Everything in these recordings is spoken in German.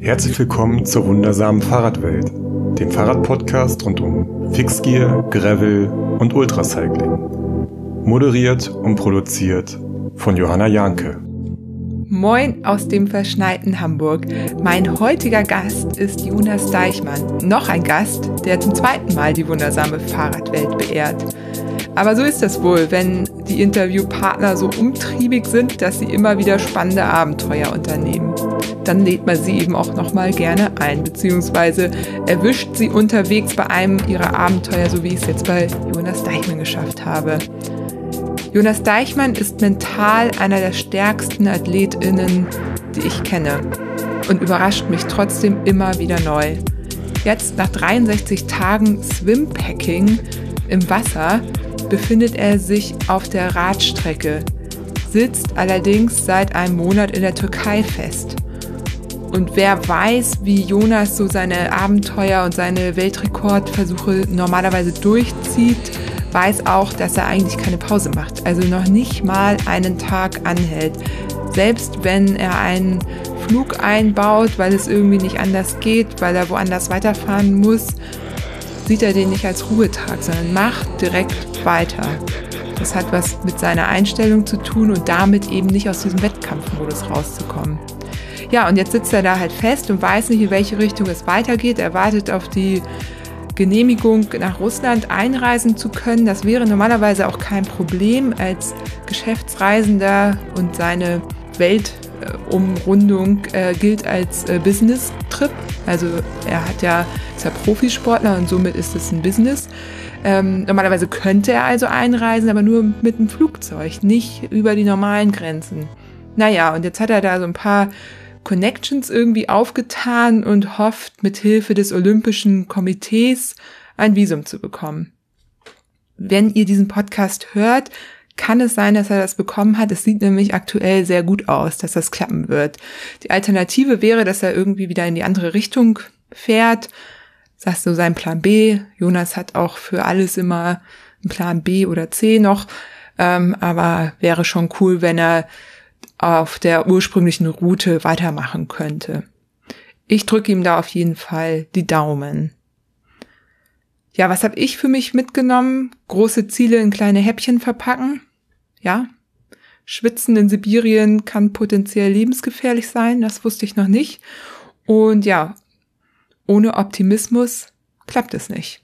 Herzlich willkommen zur wundersamen Fahrradwelt, dem Fahrradpodcast rund um Fixgear, Gravel und Ultracycling. Moderiert und produziert von Johanna Janke. Moin aus dem verschneiten Hamburg. Mein heutiger Gast ist Jonas Deichmann. Noch ein Gast, der zum zweiten Mal die wundersame Fahrradwelt beehrt. Aber so ist das wohl, wenn die Interviewpartner so umtriebig sind, dass sie immer wieder spannende Abenteuer unternehmen. Dann lädt man sie eben auch nochmal gerne ein, beziehungsweise erwischt sie unterwegs bei einem ihrer Abenteuer, so wie ich es jetzt bei Jonas Deichmann geschafft habe. Jonas Deichmann ist mental einer der stärksten AthletInnen, die ich kenne und überrascht mich trotzdem immer wieder neu. Jetzt nach 63 Tagen Swimpacking im Wasser befindet er sich auf der Radstrecke, sitzt allerdings seit einem Monat in der Türkei fest. Und wer weiß, wie Jonas so seine Abenteuer und seine Weltrekordversuche normalerweise durchzieht, weiß auch, dass er eigentlich keine Pause macht. Also noch nicht mal einen Tag anhält. Selbst wenn er einen Flug einbaut, weil es irgendwie nicht anders geht, weil er woanders weiterfahren muss, sieht er den nicht als Ruhetag, sondern macht direkt weiter. Das hat was mit seiner Einstellung zu tun und damit eben nicht aus diesem Wettkampfmodus rauszukommen. Ja, und jetzt sitzt er da halt fest und weiß nicht, in welche Richtung es weitergeht. Er wartet auf die Genehmigung, nach Russland einreisen zu können. Das wäre normalerweise auch kein Problem als Geschäftsreisender und seine Weltumrundung äh, gilt als äh, Business-Trip. Also er hat ja, ist ja Profisportler und somit ist es ein Business. Ähm, normalerweise könnte er also einreisen, aber nur mit dem Flugzeug, nicht über die normalen Grenzen. Naja, und jetzt hat er da so ein paar Connections irgendwie aufgetan und hofft, mit Hilfe des Olympischen Komitees ein Visum zu bekommen. Wenn ihr diesen Podcast hört, kann es sein, dass er das bekommen hat. Es sieht nämlich aktuell sehr gut aus, dass das klappen wird. Die Alternative wäre, dass er irgendwie wieder in die andere Richtung fährt. Sagst du sein Plan B. Jonas hat auch für alles immer einen Plan B oder C noch. Ähm, aber wäre schon cool, wenn er auf der ursprünglichen Route weitermachen könnte. Ich drücke ihm da auf jeden Fall die Daumen. Ja, was habe ich für mich mitgenommen? Große Ziele in kleine Häppchen verpacken. Ja. Schwitzen in Sibirien kann potenziell lebensgefährlich sein, das wusste ich noch nicht. Und ja, ohne Optimismus klappt es nicht.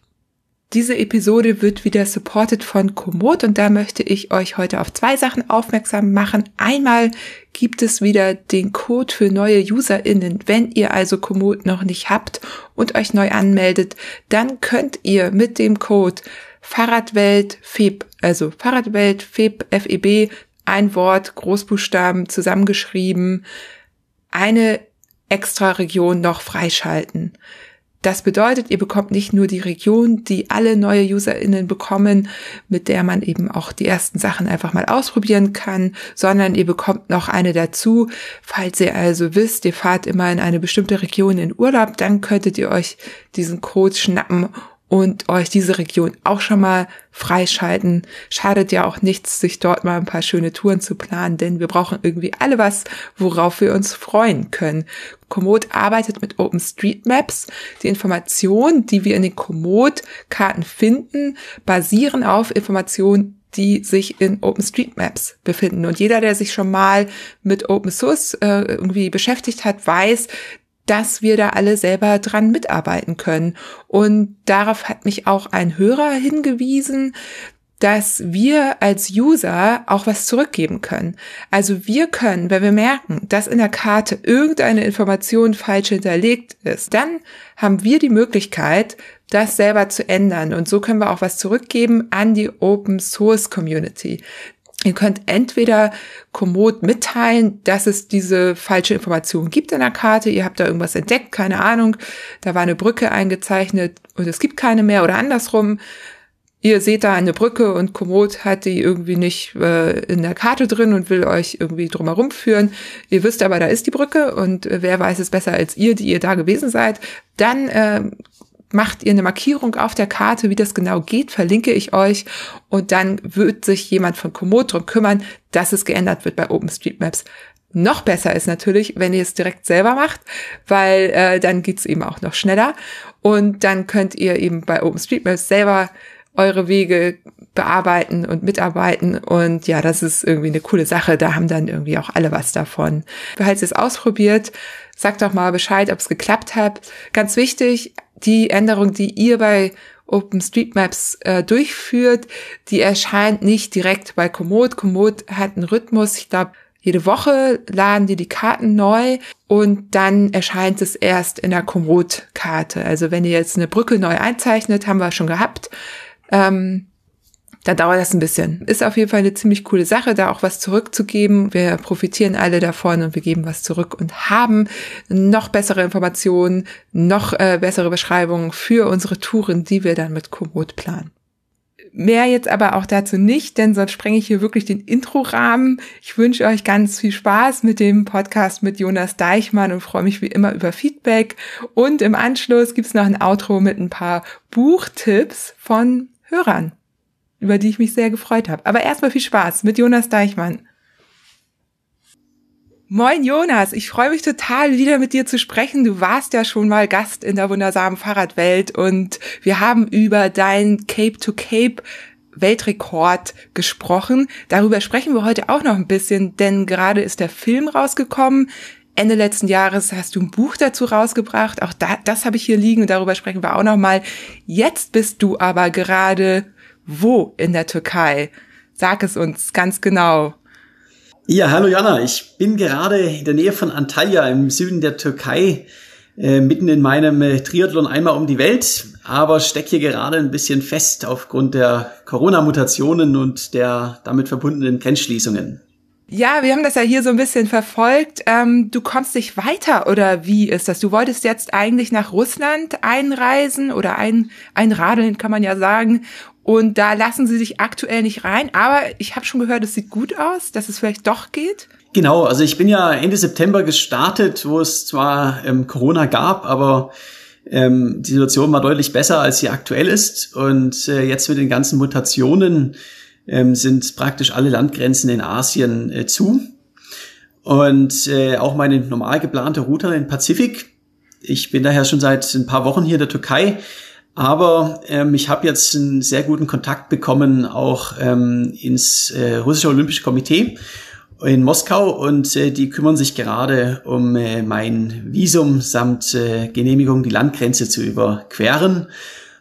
Diese Episode wird wieder supported von Komoot und da möchte ich euch heute auf zwei Sachen aufmerksam machen. Einmal gibt es wieder den Code für neue UserInnen. Wenn ihr also Komoot noch nicht habt und euch neu anmeldet, dann könnt ihr mit dem Code Fahrradwelt FEB, also Fahrradwelt FEB, FEB, ein Wort, Großbuchstaben zusammengeschrieben, eine extra Region noch freischalten. Das bedeutet, ihr bekommt nicht nur die Region, die alle neue UserInnen bekommen, mit der man eben auch die ersten Sachen einfach mal ausprobieren kann, sondern ihr bekommt noch eine dazu. Falls ihr also wisst, ihr fahrt immer in eine bestimmte Region in Urlaub, dann könntet ihr euch diesen Code schnappen und euch diese Region auch schon mal freischalten. Schadet ja auch nichts, sich dort mal ein paar schöne Touren zu planen, denn wir brauchen irgendwie alle was, worauf wir uns freuen können. Komoot arbeitet mit OpenStreetMaps. Die Informationen, die wir in den Komoot-Karten finden, basieren auf Informationen, die sich in OpenStreetMaps befinden. Und jeder, der sich schon mal mit Open Source äh, irgendwie beschäftigt hat, weiß, dass wir da alle selber dran mitarbeiten können. Und darauf hat mich auch ein Hörer hingewiesen, dass wir als User auch was zurückgeben können. Also wir können, wenn wir merken, dass in der Karte irgendeine Information falsch hinterlegt ist, dann haben wir die Möglichkeit, das selber zu ändern. Und so können wir auch was zurückgeben an die Open Source Community. Ihr könnt entweder Komoot mitteilen, dass es diese falsche Information gibt in der Karte. Ihr habt da irgendwas entdeckt, keine Ahnung. Da war eine Brücke eingezeichnet und es gibt keine mehr oder andersrum. Ihr seht da eine Brücke und Komoot hat die irgendwie nicht äh, in der Karte drin und will euch irgendwie drumherum führen. Ihr wisst aber, da ist die Brücke und äh, wer weiß es besser als ihr, die ihr da gewesen seid. Dann äh, macht ihr eine Markierung auf der Karte, wie das genau geht, verlinke ich euch und dann wird sich jemand von Komoot drum kümmern, dass es geändert wird bei OpenStreetMaps. Noch besser ist natürlich, wenn ihr es direkt selber macht, weil äh, dann geht's eben auch noch schneller. Und dann könnt ihr eben bei OpenStreetMaps selber eure Wege bearbeiten und mitarbeiten. Und ja, das ist irgendwie eine coole Sache. Da haben dann irgendwie auch alle was davon. Falls ihr es ausprobiert, sagt doch mal Bescheid, ob es geklappt hat. Ganz wichtig, die Änderung, die ihr bei OpenStreetMaps äh, durchführt, die erscheint nicht direkt bei Komoot. Komoot hat einen Rhythmus, ich glaube, jede Woche laden die die Karten neu und dann erscheint es erst in der Komoot-Karte. Also wenn ihr jetzt eine Brücke neu einzeichnet, haben wir schon gehabt, ähm, dann dauert das ein bisschen. Ist auf jeden Fall eine ziemlich coole Sache, da auch was zurückzugeben. Wir profitieren alle davon und wir geben was zurück und haben noch bessere Informationen, noch äh, bessere Beschreibungen für unsere Touren, die wir dann mit Komoot planen. Mehr jetzt aber auch dazu nicht, denn sonst sprenge ich hier wirklich den Intro-Rahmen. Ich wünsche euch ganz viel Spaß mit dem Podcast mit Jonas Deichmann und freue mich wie immer über Feedback. Und im Anschluss gibt's noch ein Outro mit ein paar Buchtipps von Hörern, über die ich mich sehr gefreut habe. Aber erstmal viel Spaß mit Jonas Deichmann. Moin Jonas, ich freue mich total wieder mit dir zu sprechen. Du warst ja schon mal Gast in der wundersamen Fahrradwelt und wir haben über dein Cape to Cape Weltrekord gesprochen. Darüber sprechen wir heute auch noch ein bisschen, denn gerade ist der Film rausgekommen. Ende letzten Jahres hast du ein Buch dazu rausgebracht. Auch da, das habe ich hier liegen und darüber sprechen wir auch noch mal. Jetzt bist du aber gerade wo in der Türkei? Sag es uns ganz genau. Ja, hallo Jana. Ich bin gerade in der Nähe von Antalya im Süden der Türkei, äh, mitten in meinem äh, Triathlon einmal um die Welt, aber stecke hier gerade ein bisschen fest aufgrund der Corona-Mutationen und der damit verbundenen Grenzschließungen. Ja, wir haben das ja hier so ein bisschen verfolgt. Ähm, du kommst nicht weiter oder wie ist das? Du wolltest jetzt eigentlich nach Russland einreisen oder ein, einradeln, kann man ja sagen. Und da lassen sie sich aktuell nicht rein. Aber ich habe schon gehört, es sieht gut aus, dass es vielleicht doch geht. Genau, also ich bin ja Ende September gestartet, wo es zwar ähm, Corona gab, aber ähm, die Situation war deutlich besser, als sie aktuell ist. Und äh, jetzt mit den ganzen Mutationen ähm, sind praktisch alle Landgrenzen in Asien äh, zu. Und äh, auch meine normal geplante Route in den Pazifik. Ich bin daher schon seit ein paar Wochen hier in der Türkei. Aber ähm, ich habe jetzt einen sehr guten Kontakt bekommen auch ähm, ins äh, russische Olympische Komitee in Moskau und äh, die kümmern sich gerade um äh, mein Visum samt äh, Genehmigung, die Landgrenze zu überqueren.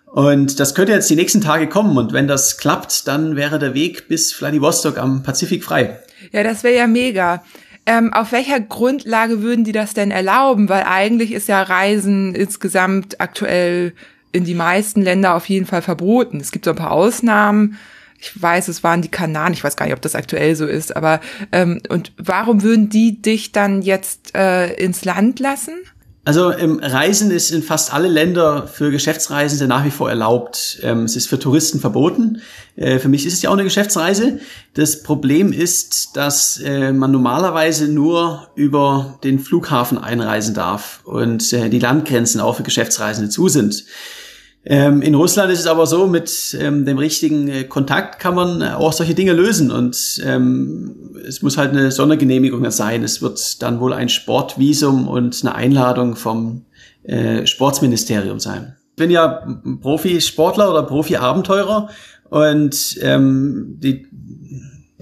Und das könnte jetzt die nächsten Tage kommen. Und wenn das klappt, dann wäre der Weg bis Vladivostok am Pazifik frei. Ja, das wäre ja mega. Ähm, auf welcher Grundlage würden die das denn erlauben? Weil eigentlich ist ja Reisen insgesamt aktuell in die meisten Länder auf jeden Fall verboten. Es gibt so ein paar Ausnahmen. Ich weiß, es waren die Kanaren. Ich weiß gar nicht, ob das aktuell so ist. Aber ähm, und warum würden die dich dann jetzt äh, ins Land lassen? Also ähm, Reisen ist in fast alle Länder für Geschäftsreisende nach wie vor erlaubt. Ähm, es ist für Touristen verboten. Äh, für mich ist es ja auch eine Geschäftsreise. Das Problem ist, dass äh, man normalerweise nur über den Flughafen einreisen darf und äh, die Landgrenzen auch für Geschäftsreisende zu sind. Ähm, in Russland ist es aber so, mit ähm, dem richtigen äh, Kontakt kann man äh, auch solche Dinge lösen und ähm, es muss halt eine Sondergenehmigung sein. Es wird dann wohl ein Sportvisum und eine Einladung vom äh, Sportsministerium sein. Ich bin ja Profisportler oder Profi-Abenteurer und ähm, die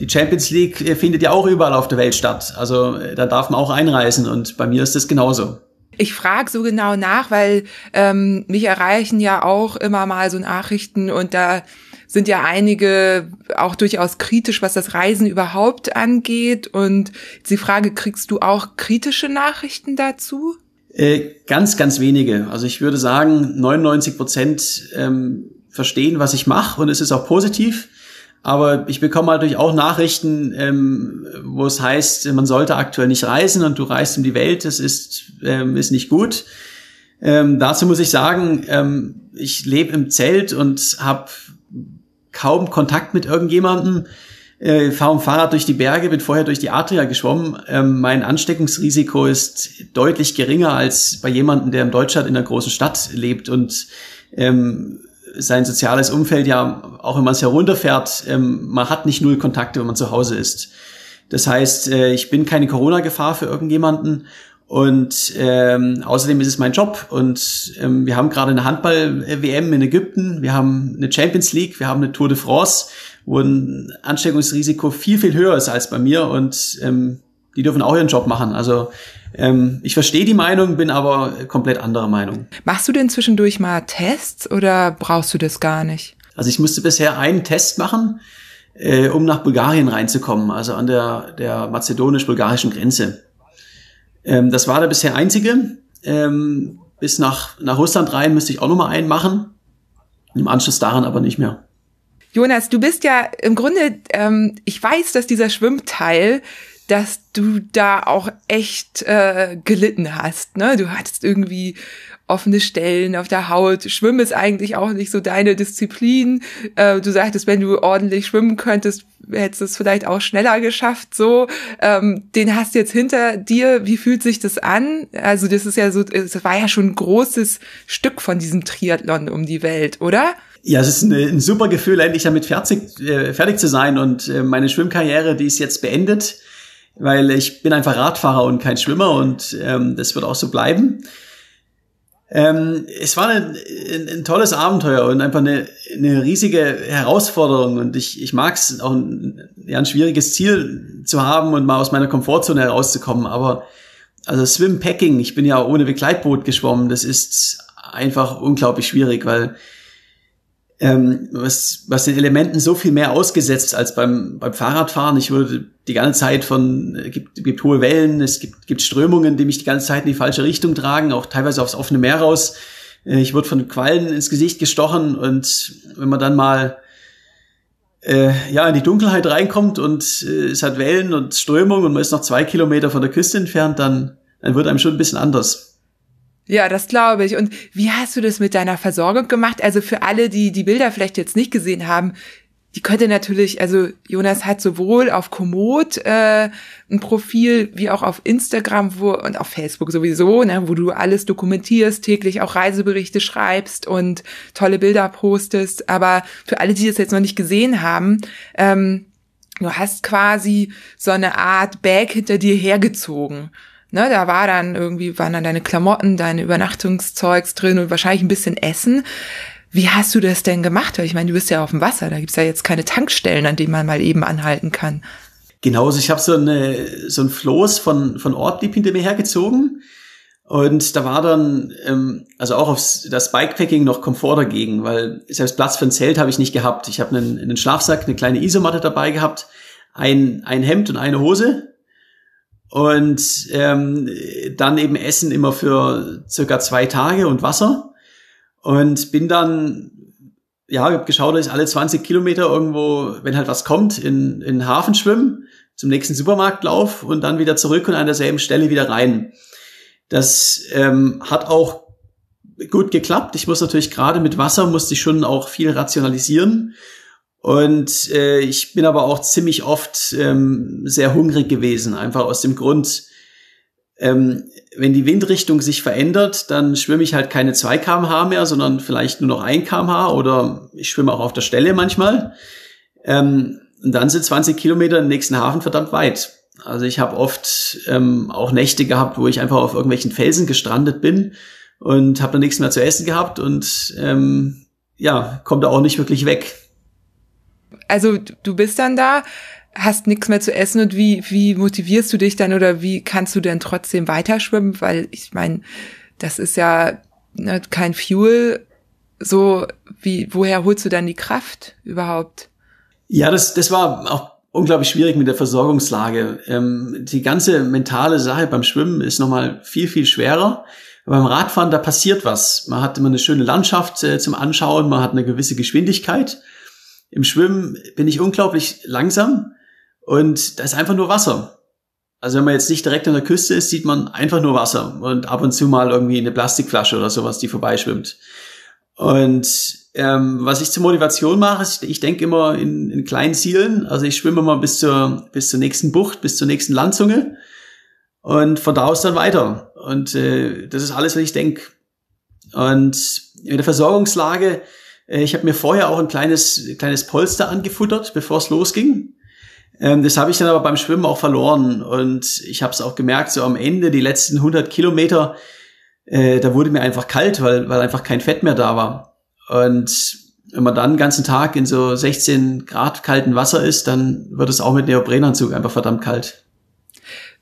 die Champions League äh, findet ja auch überall auf der Welt statt. Also äh, da darf man auch einreisen und bei mir ist das genauso. Ich frage so genau nach, weil ähm, mich erreichen ja auch immer mal so Nachrichten und da sind ja einige auch durchaus kritisch, was das Reisen überhaupt angeht. Und die Frage, kriegst du auch kritische Nachrichten dazu? Äh, ganz, ganz wenige. Also ich würde sagen, 99 Prozent ähm, verstehen, was ich mache und es ist auch positiv. Aber ich bekomme natürlich auch Nachrichten, ähm, wo es heißt, man sollte aktuell nicht reisen und du reist um die Welt, das ist, ähm, ist nicht gut. Ähm, dazu muss ich sagen, ähm, ich lebe im Zelt und habe kaum Kontakt mit irgendjemandem. Äh, fahre im Fahrrad durch die Berge, bin vorher durch die Adria geschwommen. Ähm, mein Ansteckungsrisiko ist deutlich geringer als bei jemandem, der in Deutschland in einer großen Stadt lebt und ähm, sein soziales Umfeld ja, auch wenn man es herunterfährt, ähm, man hat nicht null Kontakte, wenn man zu Hause ist. Das heißt, äh, ich bin keine Corona-Gefahr für irgendjemanden. Und ähm, außerdem ist es mein Job und ähm, wir haben gerade eine Handball-WM in Ägypten, wir haben eine Champions League, wir haben eine Tour de France, wo ein Ansteckungsrisiko viel, viel höher ist als bei mir und ähm, die dürfen auch ihren Job machen. Also ähm, ich verstehe die Meinung, bin aber komplett anderer Meinung. Machst du denn zwischendurch mal Tests oder brauchst du das gar nicht? Also ich musste bisher einen Test machen, äh, um nach Bulgarien reinzukommen, also an der, der mazedonisch-bulgarischen Grenze. Ähm, das war der bisher einzige. Ähm, bis nach, nach Russland rein müsste ich auch nochmal einen machen. Im Anschluss daran aber nicht mehr. Jonas, du bist ja im Grunde, ähm, ich weiß, dass dieser Schwimmteil, dass du da auch echt äh, gelitten hast. Ne? Du hattest irgendwie offene Stellen auf der Haut. Schwimmen ist eigentlich auch nicht so deine Disziplin. Äh, du sagtest, wenn du ordentlich schwimmen könntest, hättest du es vielleicht auch schneller geschafft. So, ähm, den hast du jetzt hinter dir. Wie fühlt sich das an? Also das ist ja so, das war ja schon ein großes Stück von diesem Triathlon um die Welt, oder? Ja, es ist ein, ein super Gefühl, endlich damit fertig, äh, fertig zu sein. Und äh, meine Schwimmkarriere, die ist jetzt beendet, weil ich bin einfach Radfahrer und kein Schwimmer und ähm, das wird auch so bleiben. Ähm, es war ein, ein, ein, tolles Abenteuer und einfach eine, eine riesige Herausforderung und ich, ich mag es auch ein, ja, ein schwieriges Ziel zu haben und mal aus meiner Komfortzone herauszukommen, aber also Swim Packing, ich bin ja ohne Begleitboot geschwommen, das ist einfach unglaublich schwierig, weil ähm, was, was den Elementen so viel mehr ausgesetzt als beim, beim Fahrradfahren. Ich wurde die ganze Zeit von, äh, gibt, gibt hohe Wellen, es gibt, gibt Strömungen, die mich die ganze Zeit in die falsche Richtung tragen, auch teilweise aufs offene Meer raus. Äh, ich wurde von Quallen ins Gesicht gestochen und wenn man dann mal äh, ja in die Dunkelheit reinkommt und äh, es hat Wellen und Strömung und man ist noch zwei Kilometer von der Küste entfernt, dann, dann wird einem schon ein bisschen anders. Ja, das glaube ich. Und wie hast du das mit deiner Versorgung gemacht? Also für alle, die die Bilder vielleicht jetzt nicht gesehen haben, die könnte natürlich, also Jonas hat sowohl auf Komoot äh, ein Profil wie auch auf Instagram wo, und auf Facebook sowieso, ne, wo du alles dokumentierst, täglich auch Reiseberichte schreibst und tolle Bilder postest. Aber für alle, die das jetzt noch nicht gesehen haben, ähm, du hast quasi so eine Art Bag hinter dir hergezogen. Ne, da war dann irgendwie, waren dann deine Klamotten, deine Übernachtungszeugs drin und wahrscheinlich ein bisschen Essen. Wie hast du das denn gemacht? Weil ich meine, du bist ja auf dem Wasser, da gibt's ja jetzt keine Tankstellen, an denen man mal eben anhalten kann. Genau, also ich habe so, eine, so ein Floß von, von Ortlieb hinter mir hergezogen. Und da war dann, ähm, also auch aufs das Bikepacking noch Komfort dagegen, weil selbst Platz für ein Zelt habe ich nicht gehabt. Ich habe einen, einen Schlafsack, eine kleine Isomatte dabei gehabt, ein, ein Hemd und eine Hose und ähm, dann eben Essen immer für circa zwei Tage und Wasser und bin dann ja hab geschaut, dass ich alle 20 Kilometer irgendwo, wenn halt was kommt, in, in den Hafen schwimmen, zum nächsten Supermarkt lauf und dann wieder zurück und an derselben Stelle wieder rein. Das ähm, hat auch gut geklappt. Ich muss natürlich gerade mit Wasser musste ich schon auch viel rationalisieren und äh, ich bin aber auch ziemlich oft ähm, sehr hungrig gewesen, einfach aus dem Grund, ähm, wenn die Windrichtung sich verändert, dann schwimme ich halt keine 2 kmh mehr, sondern vielleicht nur noch 1 kmh oder ich schwimme auch auf der Stelle manchmal. Ähm, und dann sind 20 Kilometer im nächsten Hafen verdammt weit. Also ich habe oft ähm, auch Nächte gehabt, wo ich einfach auf irgendwelchen Felsen gestrandet bin und habe dann nichts mehr zu essen gehabt und ähm, ja, kommt da auch nicht wirklich weg also du bist dann da, hast nichts mehr zu essen und wie, wie motivierst du dich dann oder wie kannst du denn trotzdem weiterschwimmen? Weil ich meine, das ist ja ne, kein Fuel. So, wie, woher holst du dann die Kraft überhaupt? Ja, das, das war auch unglaublich schwierig mit der Versorgungslage. Ähm, die ganze mentale Sache beim Schwimmen ist nochmal viel, viel schwerer. Beim Radfahren, da passiert was. Man hat immer eine schöne Landschaft äh, zum Anschauen, man hat eine gewisse Geschwindigkeit. Im Schwimmen bin ich unglaublich langsam und da ist einfach nur Wasser. Also wenn man jetzt nicht direkt an der Küste ist, sieht man einfach nur Wasser und ab und zu mal irgendwie eine Plastikflasche oder sowas, die vorbeischwimmt. Und ähm, was ich zur Motivation mache, ist, ich denke immer in, in kleinen Zielen. Also ich schwimme mal bis zur, bis zur nächsten Bucht, bis zur nächsten Landzunge und von da aus dann weiter. Und äh, das ist alles, was ich denke. Und in der Versorgungslage ich habe mir vorher auch ein kleines, kleines Polster angefuttert, bevor es losging. Ähm, das habe ich dann aber beim Schwimmen auch verloren und ich habe es auch gemerkt, so am Ende, die letzten 100 Kilometer, äh, da wurde mir einfach kalt, weil, weil einfach kein Fett mehr da war. Und wenn man dann den ganzen Tag in so 16 Grad kalten Wasser ist, dann wird es auch mit Neoprenanzug einfach verdammt kalt.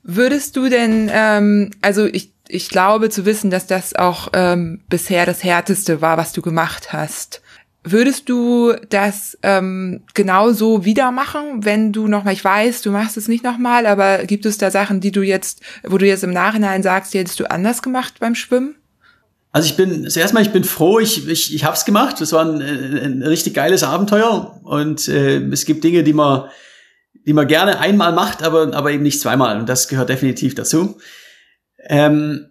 Würdest du denn, ähm, also ich, ich glaube zu wissen, dass das auch ähm, bisher das Härteste war, was du gemacht hast. Würdest du das ähm, genauso wieder machen, wenn du nochmal, ich weiß, du machst es nicht nochmal, aber gibt es da Sachen, die du jetzt, wo du jetzt im Nachhinein sagst, die hättest du anders gemacht beim Schwimmen? Also ich bin, zuerst mal, ich bin froh, ich, ich, ich habe es gemacht. Das war ein, ein richtig geiles Abenteuer und äh, es gibt Dinge, die man, die man gerne einmal macht, aber, aber eben nicht zweimal und das gehört definitiv dazu. Ähm,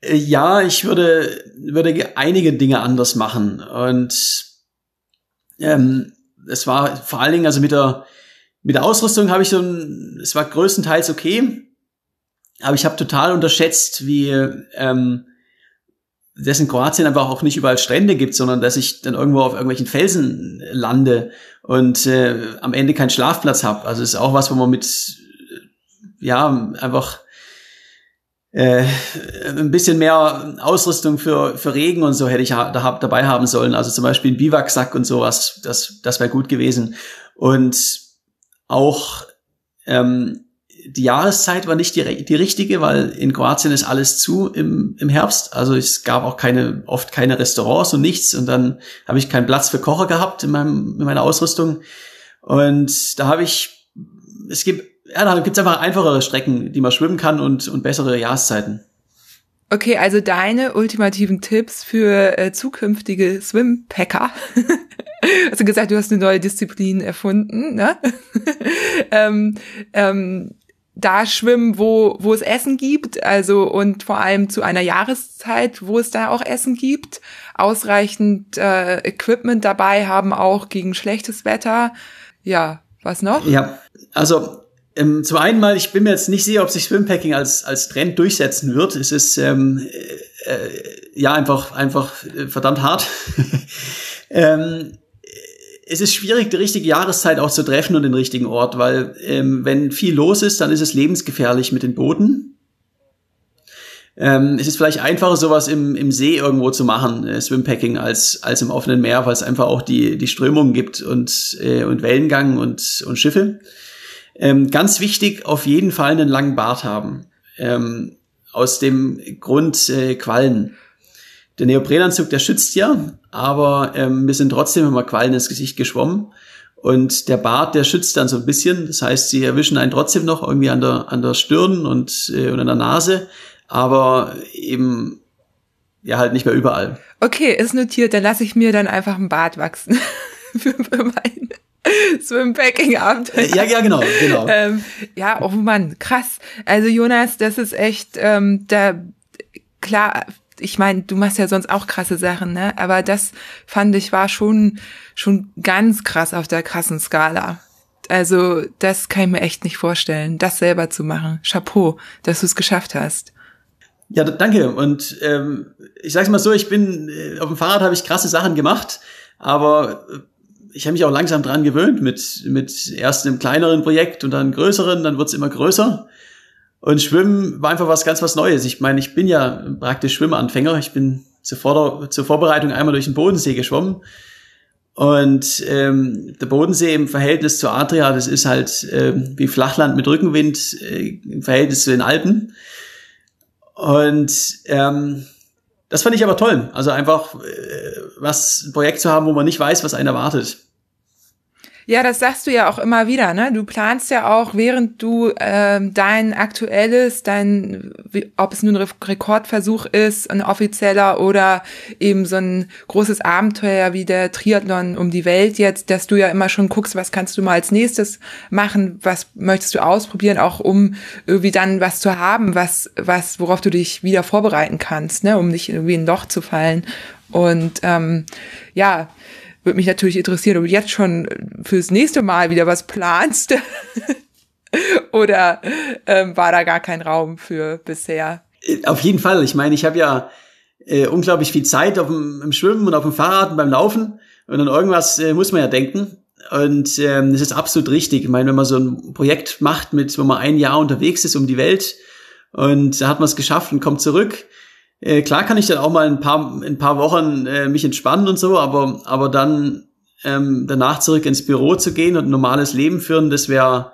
äh, ja, ich würde, würde einige Dinge anders machen und ähm, es war vor allen Dingen, also mit der, mit der Ausrüstung habe ich so ein, es war größtenteils okay, aber ich habe total unterschätzt, wie ähm, dass in Kroatien einfach auch nicht überall Strände gibt, sondern dass ich dann irgendwo auf irgendwelchen Felsen lande und äh, am Ende keinen Schlafplatz habe. Also ist auch was, wo man mit ja einfach äh, ein bisschen mehr Ausrüstung für, für Regen und so hätte ich da hab, dabei haben sollen. Also zum Beispiel ein Biwaksack und sowas, das, das wäre gut gewesen. Und auch ähm, die Jahreszeit war nicht die, die richtige, weil in Kroatien ist alles zu im, im Herbst. Also es gab auch keine, oft keine Restaurants und nichts. Und dann habe ich keinen Platz für Kocher gehabt in, meinem, in meiner Ausrüstung. Und da habe ich, es gibt ja, da gibt's einfach einfachere Strecken, die man schwimmen kann und, und bessere Jahreszeiten. Okay, also deine ultimativen Tipps für äh, zukünftige Swimpacker. hast du gesagt, du hast eine neue Disziplin erfunden, ne? ähm, ähm, da schwimmen, wo, wo es Essen gibt, also und vor allem zu einer Jahreszeit, wo es da auch Essen gibt, ausreichend äh, Equipment dabei haben, auch gegen schlechtes Wetter. Ja, was noch? Ja, also ähm, zum einen mal, ich bin mir jetzt nicht sicher, ob sich Swimpacking als, als Trend durchsetzen wird. Es ist ähm, äh, ja einfach, einfach äh, verdammt hart. ähm, es ist schwierig, die richtige Jahreszeit auch zu treffen und den richtigen Ort, weil ähm, wenn viel los ist, dann ist es lebensgefährlich mit den Booten. Ähm, es ist vielleicht einfacher, sowas im, im See irgendwo zu machen, äh, Swimpacking, als, als im offenen Meer, weil es einfach auch die, die Strömungen gibt und, äh, und Wellengang und, und Schiffe. Ähm, ganz wichtig, auf jeden Fall einen langen Bart haben. Ähm, aus dem Grund äh, Quallen. Der Neoprenanzug, der schützt ja, aber ähm, wir sind trotzdem immer Quallen ins Gesicht geschwommen. Und der Bart, der schützt dann so ein bisschen. Das heißt, sie erwischen einen trotzdem noch irgendwie an der, an der Stirn und, äh, und an der Nase, aber eben ja halt nicht mehr überall. Okay, ist notiert. Dann lasse ich mir dann einfach einen Bart wachsen. für, für mein Swimpacking-Abenteuer. Ja, ja, genau, genau. Ähm, ja, oh Mann, krass. Also Jonas, das ist echt, ähm, da, klar, ich meine, du machst ja sonst auch krasse Sachen, ne? Aber das fand ich war schon, schon ganz krass auf der krassen Skala. Also, das kann ich mir echt nicht vorstellen, das selber zu machen. Chapeau, dass du es geschafft hast. Ja, danke. Und ähm, ich sag's mal so, ich bin äh, auf dem Fahrrad habe ich krasse Sachen gemacht, aber äh, ich habe mich auch langsam dran gewöhnt mit, mit erst einem kleineren Projekt und dann größeren, dann wird's immer größer. Und Schwimmen war einfach was ganz was Neues. Ich meine, ich bin ja praktisch Schwimmanfänger. Ich bin zur, Vorder zur Vorbereitung einmal durch den Bodensee geschwommen. Und ähm, der Bodensee im Verhältnis zur Adria, das ist halt äh, wie Flachland mit Rückenwind äh, im Verhältnis zu den Alpen. Und ähm, das fand ich aber toll. Also einfach äh, was ein Projekt zu haben, wo man nicht weiß, was einen erwartet. Ja, das sagst du ja auch immer wieder, ne? Du planst ja auch, während du ähm, dein aktuelles, dein, ob es nun ein Rekordversuch ist, ein offizieller oder eben so ein großes Abenteuer wie der Triathlon um die Welt jetzt, dass du ja immer schon guckst, was kannst du mal als nächstes machen, was möchtest du ausprobieren, auch um irgendwie dann was zu haben, was, was, worauf du dich wieder vorbereiten kannst, ne? Um nicht irgendwie in ein Loch zu fallen. Und ähm, ja, würde mich natürlich interessieren, ob du jetzt schon fürs nächste Mal wieder was planst. Oder ähm, war da gar kein Raum für bisher? Auf jeden Fall. Ich meine, ich habe ja äh, unglaublich viel Zeit auf dem, im Schwimmen und auf dem Fahrrad und beim Laufen. Und an irgendwas äh, muss man ja denken. Und ähm, das ist absolut richtig. Ich meine, wenn man so ein Projekt macht, mit, wo man ein Jahr unterwegs ist um die Welt und da hat man es geschafft und kommt zurück, äh, klar kann ich dann auch mal ein paar, ein paar Wochen äh, mich entspannen und so, aber, aber dann ähm, danach zurück ins Büro zu gehen und ein normales Leben führen, das wäre,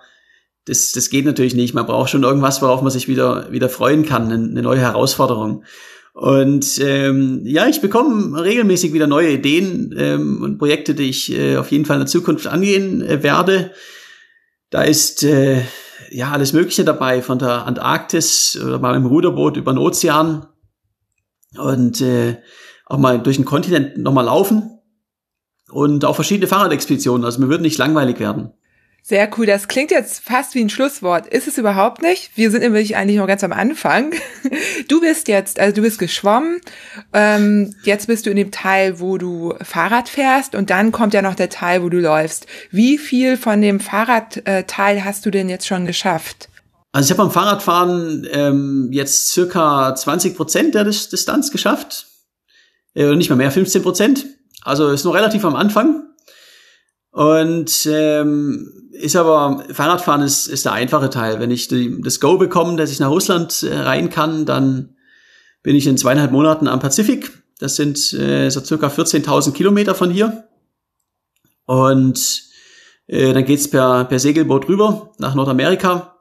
das, das geht natürlich nicht. Man braucht schon irgendwas, worauf man sich wieder, wieder freuen kann, eine, eine neue Herausforderung. Und ähm, ja, ich bekomme regelmäßig wieder neue Ideen ähm, und Projekte, die ich äh, auf jeden Fall in der Zukunft angehen äh, werde. Da ist äh, ja alles Mögliche dabei, von der Antarktis oder mal im Ruderboot über den Ozean und äh, auch mal durch den Kontinent nochmal laufen und auch verschiedene Fahrradexpeditionen. Also mir wird nicht langweilig werden. Sehr cool. Das klingt jetzt fast wie ein Schlusswort. Ist es überhaupt nicht? Wir sind nämlich eigentlich noch ganz am Anfang. Du bist jetzt, also du bist geschwommen. Ähm, jetzt bist du in dem Teil, wo du Fahrrad fährst und dann kommt ja noch der Teil, wo du läufst. Wie viel von dem Fahrradteil hast du denn jetzt schon geschafft? Also ich habe beim Fahrradfahren ähm, jetzt circa 20 Prozent der Distanz geschafft. Äh, nicht mal mehr, 15 Prozent. Also ist noch relativ am Anfang. Und ähm, ist aber, Fahrradfahren ist, ist der einfache Teil. Wenn ich die, das Go bekomme, dass ich nach Russland äh, rein kann, dann bin ich in zweieinhalb Monaten am Pazifik. Das sind äh, so circa 14.000 Kilometer von hier. Und äh, dann geht's per, per Segelboot rüber nach Nordamerika.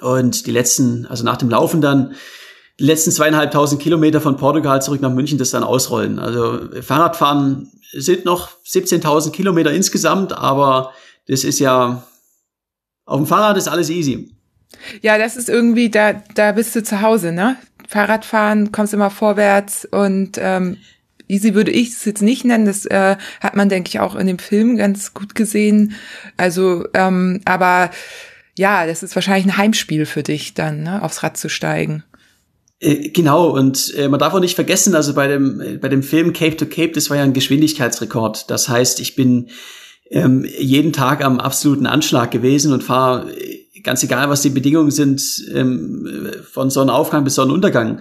Und die letzten, also nach dem Laufen dann, die letzten zweieinhalbtausend Kilometer von Portugal zurück nach München das dann ausrollen. Also Fahrradfahren sind noch 17.000 Kilometer insgesamt, aber das ist ja, auf dem Fahrrad ist alles easy. Ja, das ist irgendwie, da, da bist du zu Hause, ne? Fahrradfahren, kommst immer vorwärts und ähm, easy würde ich es jetzt nicht nennen. Das äh, hat man, denke ich, auch in dem Film ganz gut gesehen. Also, ähm, aber ja, das ist wahrscheinlich ein Heimspiel für dich dann, ne, aufs Rad zu steigen. Äh, genau, und äh, man darf auch nicht vergessen, also bei dem, äh, bei dem Film Cape to Cape, das war ja ein Geschwindigkeitsrekord. Das heißt, ich bin ähm, jeden Tag am absoluten Anschlag gewesen und fahre, äh, ganz egal was die Bedingungen sind, ähm, von Sonnenaufgang bis Sonnenuntergang.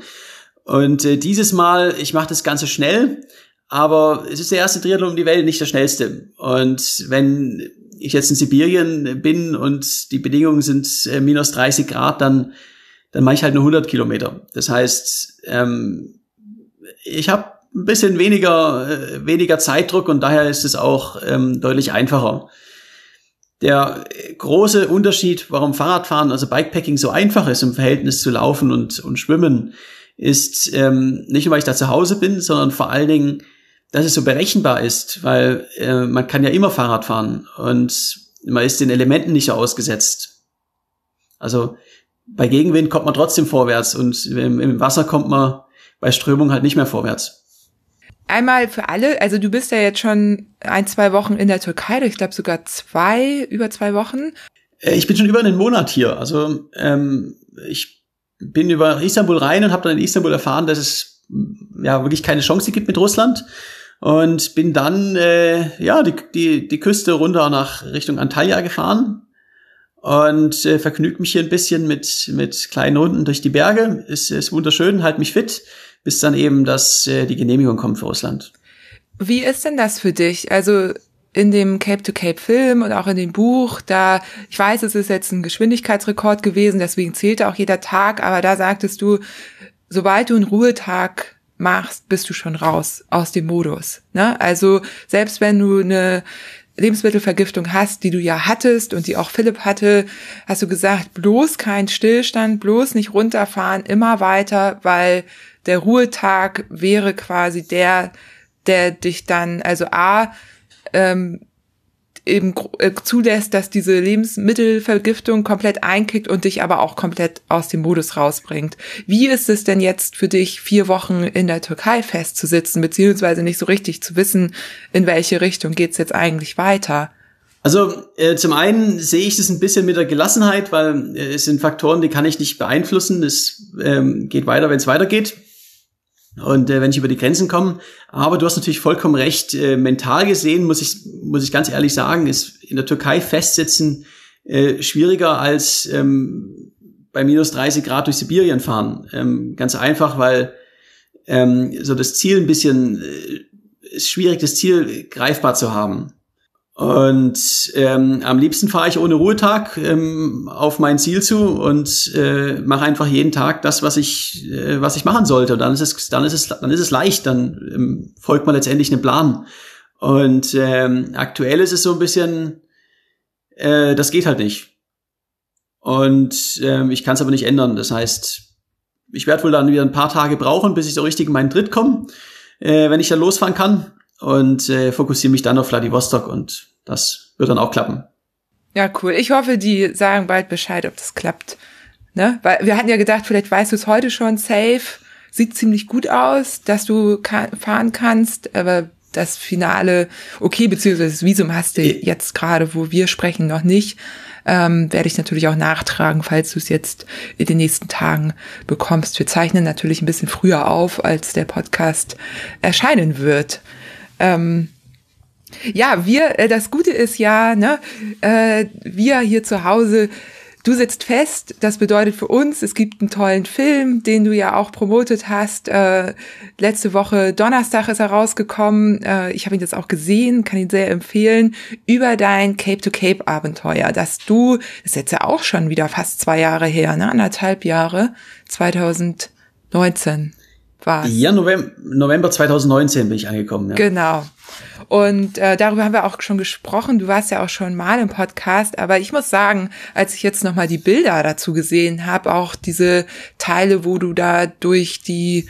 Und äh, dieses Mal, ich mache das Ganze schnell, aber es ist der erste Triathlon um die Welt, nicht der schnellste. Und wenn ich jetzt in Sibirien bin und die Bedingungen sind äh, minus 30 Grad, dann, dann mache ich halt nur 100 Kilometer. Das heißt, ähm, ich habe ein bisschen weniger, äh, weniger Zeitdruck und daher ist es auch ähm, deutlich einfacher. Der große Unterschied, warum Fahrradfahren, also Bikepacking so einfach ist im Verhältnis zu Laufen und, und Schwimmen, ist ähm, nicht nur, weil ich da zu Hause bin, sondern vor allen Dingen, dass es so berechenbar ist, weil äh, man kann ja immer Fahrrad fahren und man ist den Elementen nicht so ausgesetzt. Also bei Gegenwind kommt man trotzdem vorwärts und im, im Wasser kommt man bei Strömung halt nicht mehr vorwärts. Einmal für alle, also du bist ja jetzt schon ein, zwei Wochen in der Türkei, ich glaube sogar zwei, über zwei Wochen. Äh, ich bin schon über einen Monat hier. Also ähm, ich bin über Istanbul rein und habe dann in Istanbul erfahren, dass es ja wirklich keine Chance gibt mit Russland und bin dann äh, ja die, die, die Küste runter nach Richtung Antalya gefahren und äh, vergnügt mich hier ein bisschen mit mit kleinen Runden durch die Berge. Ist, ist wunderschön, halt mich fit, bis dann eben dass äh, die Genehmigung kommt für Russland. Wie ist denn das für dich? Also in dem Cape to Cape Film und auch in dem Buch, da, ich weiß, es ist jetzt ein Geschwindigkeitsrekord gewesen, deswegen zählte auch jeder Tag, aber da sagtest du, sobald du einen Ruhetag machst, bist du schon raus aus dem Modus. Ne? Also selbst wenn du eine Lebensmittelvergiftung hast, die du ja hattest und die auch Philipp hatte, hast du gesagt, bloß kein Stillstand, bloß nicht runterfahren, immer weiter, weil der Ruhetag wäre quasi der, der dich dann, also A, ähm, eben äh, zulässt, dass diese Lebensmittelvergiftung komplett einkickt und dich aber auch komplett aus dem Modus rausbringt. Wie ist es denn jetzt für dich, vier Wochen in der Türkei festzusitzen, beziehungsweise nicht so richtig zu wissen, in welche Richtung geht's jetzt eigentlich weiter? Also äh, zum einen sehe ich das ein bisschen mit der Gelassenheit, weil äh, es sind Faktoren, die kann ich nicht beeinflussen. Es ähm, geht weiter, wenn es weitergeht und äh, wenn ich über die Grenzen komme. Aber du hast natürlich vollkommen recht. Äh, mental gesehen muss ich muss ich ganz ehrlich sagen, ist in der Türkei festsitzen äh, schwieriger als ähm, bei minus 30 Grad durch Sibirien fahren. Ähm, ganz einfach, weil ähm, so das Ziel ein bisschen äh, ist schwierig, das Ziel greifbar zu haben. Und ähm, am liebsten fahre ich ohne Ruhetag ähm, auf mein Ziel zu und äh, mache einfach jeden Tag das, was ich äh, was ich machen sollte. Und dann ist es dann ist es dann ist es leicht. Dann ähm, folgt man letztendlich einem Plan. Und ähm, aktuell ist es so ein bisschen, äh, das geht halt nicht. Und ähm, ich kann es aber nicht ändern. Das heißt, ich werde wohl dann wieder ein paar Tage brauchen, bis ich so richtig in meinen Tritt komme, äh, wenn ich dann losfahren kann und äh, fokussiere mich dann auf Vladivostok und das wird dann auch klappen. Ja, cool. Ich hoffe, die sagen bald Bescheid, ob das klappt. Ne? Weil wir hatten ja gedacht, vielleicht weißt du es heute schon safe. Sieht ziemlich gut aus, dass du kann, fahren kannst, aber das Finale, okay, beziehungsweise das Visum hast du jetzt gerade, wo wir sprechen, noch nicht. Ähm, werde ich natürlich auch nachtragen, falls du es jetzt in den nächsten Tagen bekommst. Wir zeichnen natürlich ein bisschen früher auf, als der Podcast erscheinen wird. Ähm, ja, wir, äh, das Gute ist ja, ne, äh, wir hier zu Hause, du sitzt fest, das bedeutet für uns, es gibt einen tollen Film, den du ja auch promotet hast. Äh, letzte Woche Donnerstag ist er rausgekommen. Ich habe ihn jetzt auch gesehen, kann ihn sehr empfehlen, über dein Cape-to-Cape-Abenteuer, dass du, das ist jetzt ja auch schon wieder fast zwei Jahre her, ne, anderthalb Jahre, 2019 war Ja, November, November 2019 bin ich angekommen. Ja. Genau. Und äh, darüber haben wir auch schon gesprochen. Du warst ja auch schon mal im Podcast, aber ich muss sagen, als ich jetzt nochmal die Bilder dazu gesehen habe, auch diese Teile, wo du da durch die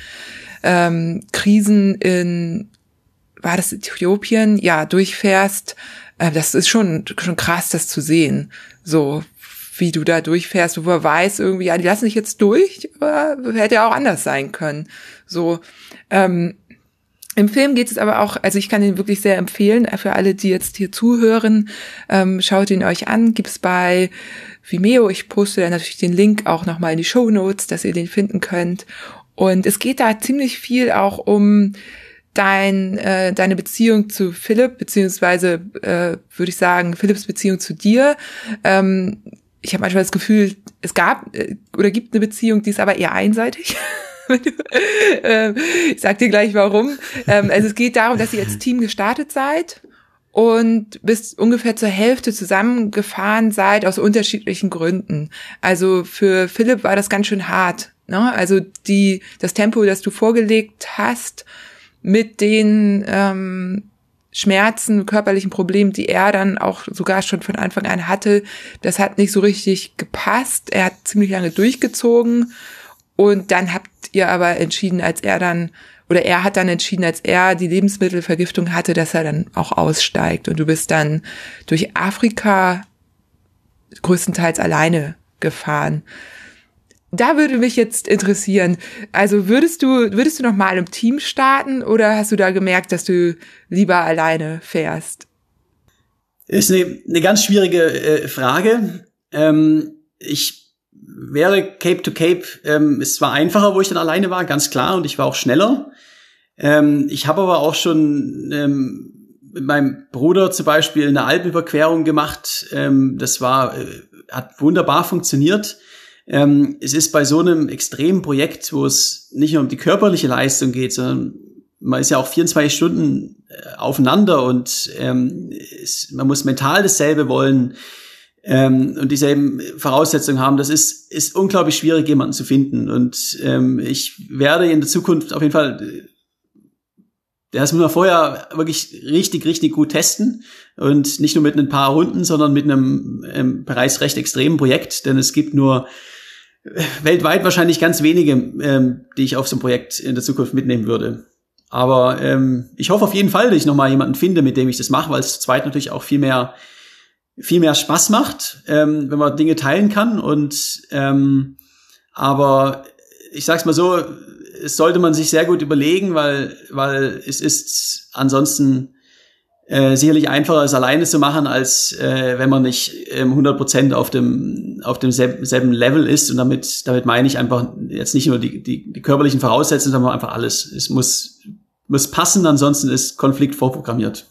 ähm, Krisen in, war das Äthiopien? Ja, durchfährst, äh, das ist schon, schon krass, das zu sehen. So, wie du da durchfährst, wo er weiß irgendwie, ja, die lassen dich jetzt durch, aber hätte ja auch anders sein können. So, ähm, im Film geht es aber auch, also ich kann ihn wirklich sehr empfehlen, für alle, die jetzt hier zuhören, ähm, schaut ihn euch an, gibt's bei Vimeo. Ich poste dann natürlich den Link auch nochmal in die Show Notes, dass ihr den finden könnt. Und es geht da ziemlich viel auch um dein, äh, deine Beziehung zu Philipp, beziehungsweise äh, würde ich sagen, Philipps Beziehung zu dir. Ähm, ich habe manchmal das Gefühl, es gab äh, oder gibt eine Beziehung, die ist aber eher einseitig. ähm, ich sag dir gleich warum. Ähm, also es geht darum, dass ihr als Team gestartet seid und bis ungefähr zur Hälfte zusammengefahren seid aus unterschiedlichen Gründen. Also für Philipp war das ganz schön hart. Ne? Also die, das Tempo, das du vorgelegt hast, mit den ähm, Schmerzen, körperlichen Problemen, die er dann auch sogar schon von Anfang an hatte, das hat nicht so richtig gepasst. Er hat ziemlich lange durchgezogen und dann habt ihr aber entschieden, als er dann, oder er hat dann entschieden, als er die Lebensmittelvergiftung hatte, dass er dann auch aussteigt. Und du bist dann durch Afrika größtenteils alleine gefahren. Da würde mich jetzt interessieren, also würdest du, würdest du noch mal im Team starten oder hast du da gemerkt, dass du lieber alleine fährst? Ist eine, eine ganz schwierige äh, Frage. Ähm, ich wäre Cape to Cape, ähm, es war einfacher, wo ich dann alleine war, ganz klar, und ich war auch schneller. Ähm, ich habe aber auch schon ähm, mit meinem Bruder zum Beispiel eine Alpenüberquerung gemacht. Ähm, das war, äh, hat wunderbar funktioniert. Ähm, es ist bei so einem extremen Projekt, wo es nicht nur um die körperliche Leistung geht, sondern man ist ja auch 24 Stunden äh, aufeinander und ähm, es, man muss mental dasselbe wollen ähm, und dieselben Voraussetzungen haben, das ist, ist unglaublich schwierig, jemanden zu finden. Und ähm, ich werde in der Zukunft auf jeden Fall das muss man vorher wirklich richtig, richtig gut testen. Und nicht nur mit ein paar Runden, sondern mit einem ähm, bereits recht extremen Projekt, denn es gibt nur äh, weltweit wahrscheinlich ganz wenige, ähm, die ich auf so ein Projekt in der Zukunft mitnehmen würde. Aber ähm, ich hoffe auf jeden Fall, dass ich nochmal jemanden finde, mit dem ich das mache, weil es zu zweit natürlich auch viel mehr viel mehr Spaß macht, ähm, wenn man Dinge teilen kann. Und ähm, aber ich sag's mal so, es sollte man sich sehr gut überlegen, weil weil es ist ansonsten äh, sicherlich einfacher, es alleine zu machen, als äh, wenn man nicht ähm, 100% auf dem auf demselben Level ist. Und damit damit meine ich einfach jetzt nicht nur die die, die körperlichen Voraussetzungen, sondern einfach alles. Es muss muss passen, ansonsten ist Konflikt vorprogrammiert.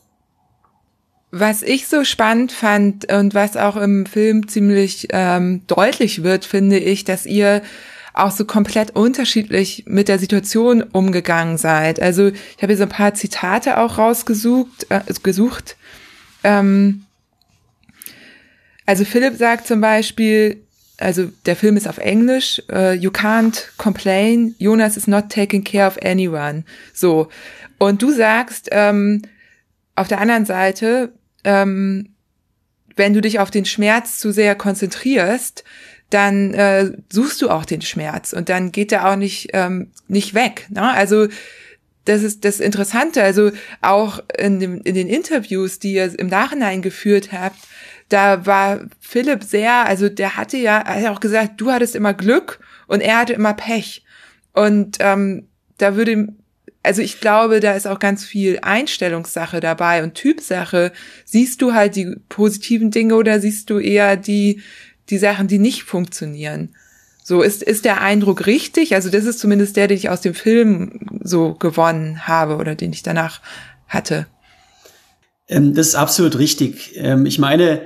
Was ich so spannend fand und was auch im Film ziemlich ähm, deutlich wird, finde ich, dass ihr auch so komplett unterschiedlich mit der Situation umgegangen seid. Also ich habe hier so ein paar Zitate auch rausgesucht, äh, gesucht. Ähm, also Philipp sagt zum Beispiel, also der Film ist auf Englisch, uh, you can't complain, Jonas is not taking care of anyone. So. Und du sagst, ähm, auf der anderen Seite, ähm, wenn du dich auf den Schmerz zu sehr konzentrierst, dann äh, suchst du auch den Schmerz und dann geht er auch nicht, ähm, nicht weg. Ne? Also das ist das Interessante. Also auch in, dem, in den Interviews, die ihr im Nachhinein geführt habt, da war Philipp sehr, also der hatte ja, er hat auch gesagt, du hattest immer Glück und er hatte immer Pech. Und ähm, da würde, also ich glaube, da ist auch ganz viel Einstellungssache dabei und Typsache. Siehst du halt die positiven Dinge oder siehst du eher die, die Sachen, die nicht funktionieren? So, ist, ist der Eindruck richtig? Also das ist zumindest der, den ich aus dem Film so gewonnen habe oder den ich danach hatte. Ähm, das ist absolut richtig. Ähm, ich meine,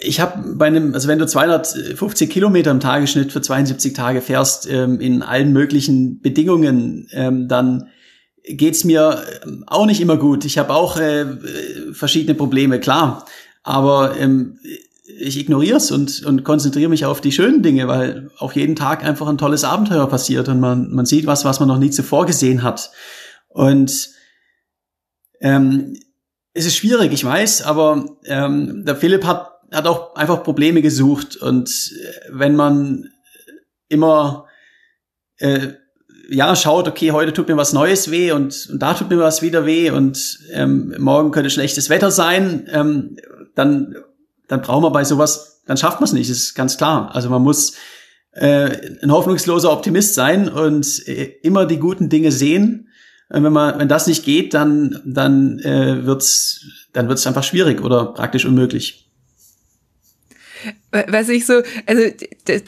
ich habe bei einem, also wenn du 250 Kilometer im Tagesschnitt für 72 Tage fährst, ähm, in allen möglichen Bedingungen, dann geht's mir auch nicht immer gut. Ich habe auch äh, verschiedene Probleme, klar. Aber ähm, ich ignoriere es und, und konzentriere mich auf die schönen Dinge, weil auch jeden Tag einfach ein tolles Abenteuer passiert und man, man sieht was, was man noch nie zuvor gesehen hat. Und ähm, es ist schwierig, ich weiß, aber ähm, der Philipp hat, hat auch einfach Probleme gesucht. Und äh, wenn man immer äh, ja schaut, okay, heute tut mir was Neues weh und, und da tut mir was wieder weh und ähm, morgen könnte schlechtes Wetter sein, ähm, dann dann brauchen wir bei sowas, dann schafft man es nicht, ist ganz klar. Also man muss äh, ein hoffnungsloser Optimist sein und äh, immer die guten Dinge sehen. Und wenn man, wenn das nicht geht, dann dann äh, wird's dann wird's einfach schwierig oder praktisch unmöglich was ich so, also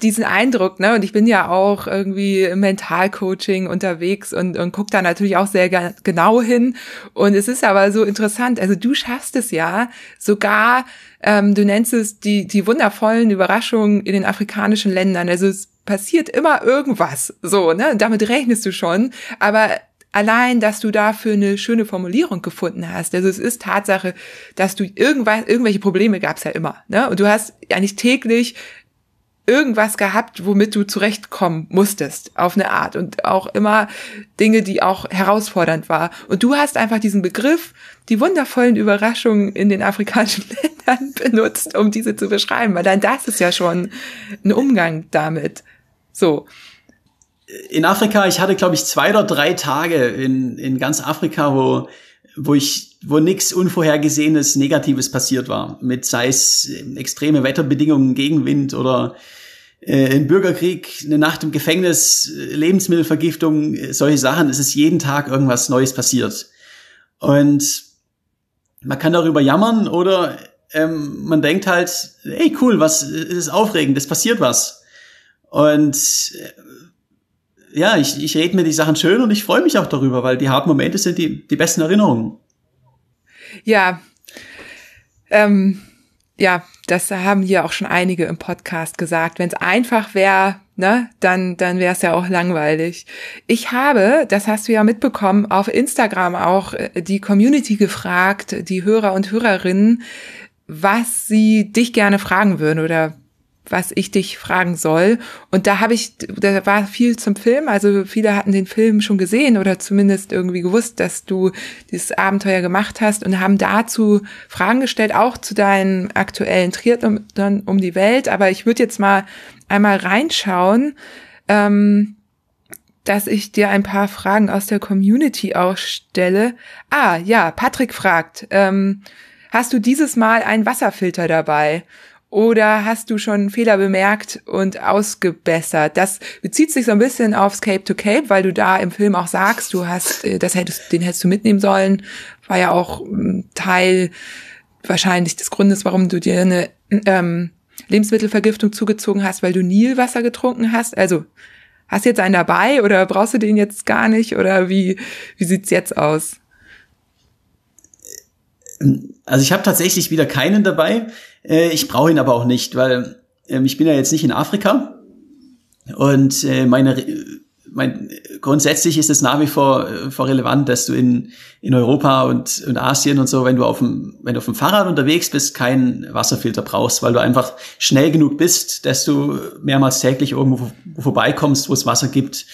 diesen Eindruck, ne, und ich bin ja auch irgendwie im Mentalcoaching unterwegs und, und guck da natürlich auch sehr genau hin. Und es ist aber so interessant, also du schaffst es ja sogar, ähm, du nennst es die, die wundervollen Überraschungen in den afrikanischen Ländern. Also es passiert immer irgendwas, so, ne, damit rechnest du schon, aber allein, dass du dafür eine schöne Formulierung gefunden hast. Also es ist Tatsache, dass du irgendwas, irgendwelche Probleme gab es ja immer. Ne? Und du hast eigentlich täglich irgendwas gehabt, womit du zurechtkommen musstest, auf eine Art. Und auch immer Dinge, die auch herausfordernd war. Und du hast einfach diesen Begriff, die wundervollen Überraschungen in den afrikanischen Ländern benutzt, um diese zu beschreiben. Weil dann das ist ja schon ein Umgang damit. So in Afrika, ich hatte, glaube ich, zwei oder drei Tage in, in ganz Afrika, wo, wo ich, wo nichts Unvorhergesehenes Negatives passiert war. Mit sei es extreme Wetterbedingungen, Gegenwind oder äh, ein Bürgerkrieg, eine Nacht im Gefängnis, Lebensmittelvergiftung, solche Sachen. Es ist jeden Tag irgendwas Neues passiert. Und man kann darüber jammern oder ähm, man denkt halt, ey cool, was ist aufregend, es passiert was. Und ja, ich, ich rede mir die Sachen schön und ich freue mich auch darüber, weil die harten Momente sind die, die besten Erinnerungen. Ja, ähm, ja, das haben hier auch schon einige im Podcast gesagt. Wenn es einfach wäre, ne, dann, dann wäre es ja auch langweilig. Ich habe, das hast du ja mitbekommen, auf Instagram auch äh, die Community gefragt, die Hörer und Hörerinnen, was sie dich gerne fragen würden oder was ich dich fragen soll. Und da habe ich, da war viel zum Film. Also viele hatten den Film schon gesehen oder zumindest irgendwie gewusst, dass du dieses Abenteuer gemacht hast und haben dazu Fragen gestellt, auch zu deinen aktuellen Triathlon um die Welt. Aber ich würde jetzt mal einmal reinschauen, ähm, dass ich dir ein paar Fragen aus der Community auch stelle. Ah, ja, Patrick fragt, ähm, hast du dieses Mal einen Wasserfilter dabei? Oder hast du schon Fehler bemerkt und ausgebessert? Das bezieht sich so ein bisschen aufs Cape to Cape, weil du da im Film auch sagst, du hast, äh, das hättest, den hättest du mitnehmen sollen. War ja auch ähm, Teil wahrscheinlich des Grundes, warum du dir eine ähm, Lebensmittelvergiftung zugezogen hast, weil du Nilwasser getrunken hast. Also hast du jetzt einen dabei oder brauchst du den jetzt gar nicht oder wie wie sieht's jetzt aus? Also ich habe tatsächlich wieder keinen dabei. Äh, ich brauche ihn aber auch nicht, weil ähm, ich bin ja jetzt nicht in Afrika und äh, meine mein, grundsätzlich ist es nach wie vor, äh, vor relevant, dass du in, in Europa und, und Asien und so, wenn du auf dem, wenn du auf dem Fahrrad unterwegs bist, keinen Wasserfilter brauchst, weil du einfach schnell genug bist, dass du mehrmals täglich irgendwo vorbeikommst, wo es Wasser gibt.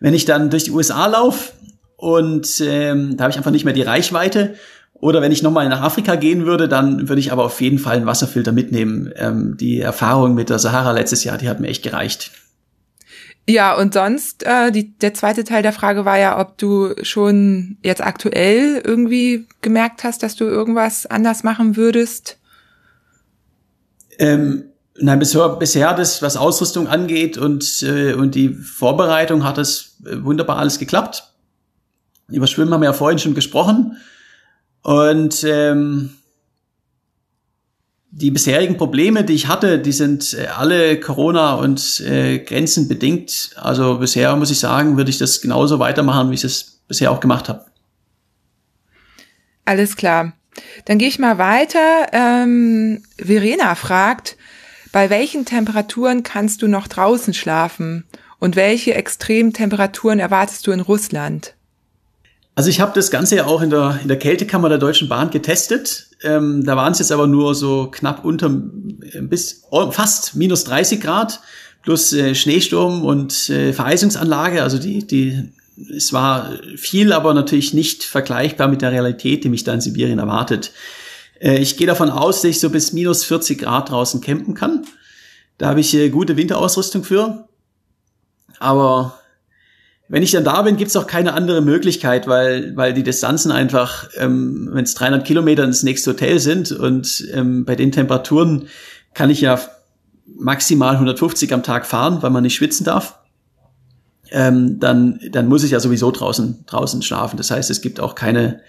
Wenn ich dann durch die USA laufe und ähm, da habe ich einfach nicht mehr die Reichweite oder wenn ich nochmal nach Afrika gehen würde, dann würde ich aber auf jeden Fall einen Wasserfilter mitnehmen. Ähm, die Erfahrung mit der Sahara letztes Jahr, die hat mir echt gereicht. Ja, und sonst, äh, die, der zweite Teil der Frage war ja, ob du schon jetzt aktuell irgendwie gemerkt hast, dass du irgendwas anders machen würdest. Ähm, nein, bisher, bisher das, was Ausrüstung angeht und, äh, und die Vorbereitung, hat es äh, wunderbar alles geklappt. Über Schwimmen haben wir ja vorhin schon gesprochen. Und ähm, die bisherigen Probleme, die ich hatte, die sind äh, alle Corona und äh, Grenzen bedingt. Also bisher muss ich sagen, würde ich das genauso weitermachen, wie ich es bisher auch gemacht habe. Alles klar. Dann gehe ich mal weiter. Ähm, Verena fragt, bei welchen Temperaturen kannst du noch draußen schlafen? Und welche extremen Temperaturen erwartest du in Russland? Also ich habe das Ganze ja auch in der, in der Kältekammer der Deutschen Bahn getestet. Ähm, da waren es jetzt aber nur so knapp unter äh, bis oh, fast minus 30 Grad plus äh, Schneesturm und äh, Vereisungsanlage. Also die, die, es war viel, aber natürlich nicht vergleichbar mit der Realität, die mich da in Sibirien erwartet. Äh, ich gehe davon aus, dass ich so bis minus 40 Grad draußen campen kann. Da habe ich äh, gute Winterausrüstung für. Aber wenn ich dann da bin, gibt's auch keine andere Möglichkeit, weil, weil die Distanzen einfach, ähm, wenn es 300 Kilometer ins nächste Hotel sind und ähm, bei den Temperaturen kann ich ja maximal 150 am Tag fahren, weil man nicht schwitzen darf. Ähm, dann, dann muss ich ja sowieso draußen, draußen schlafen. Das heißt, es gibt auch keine,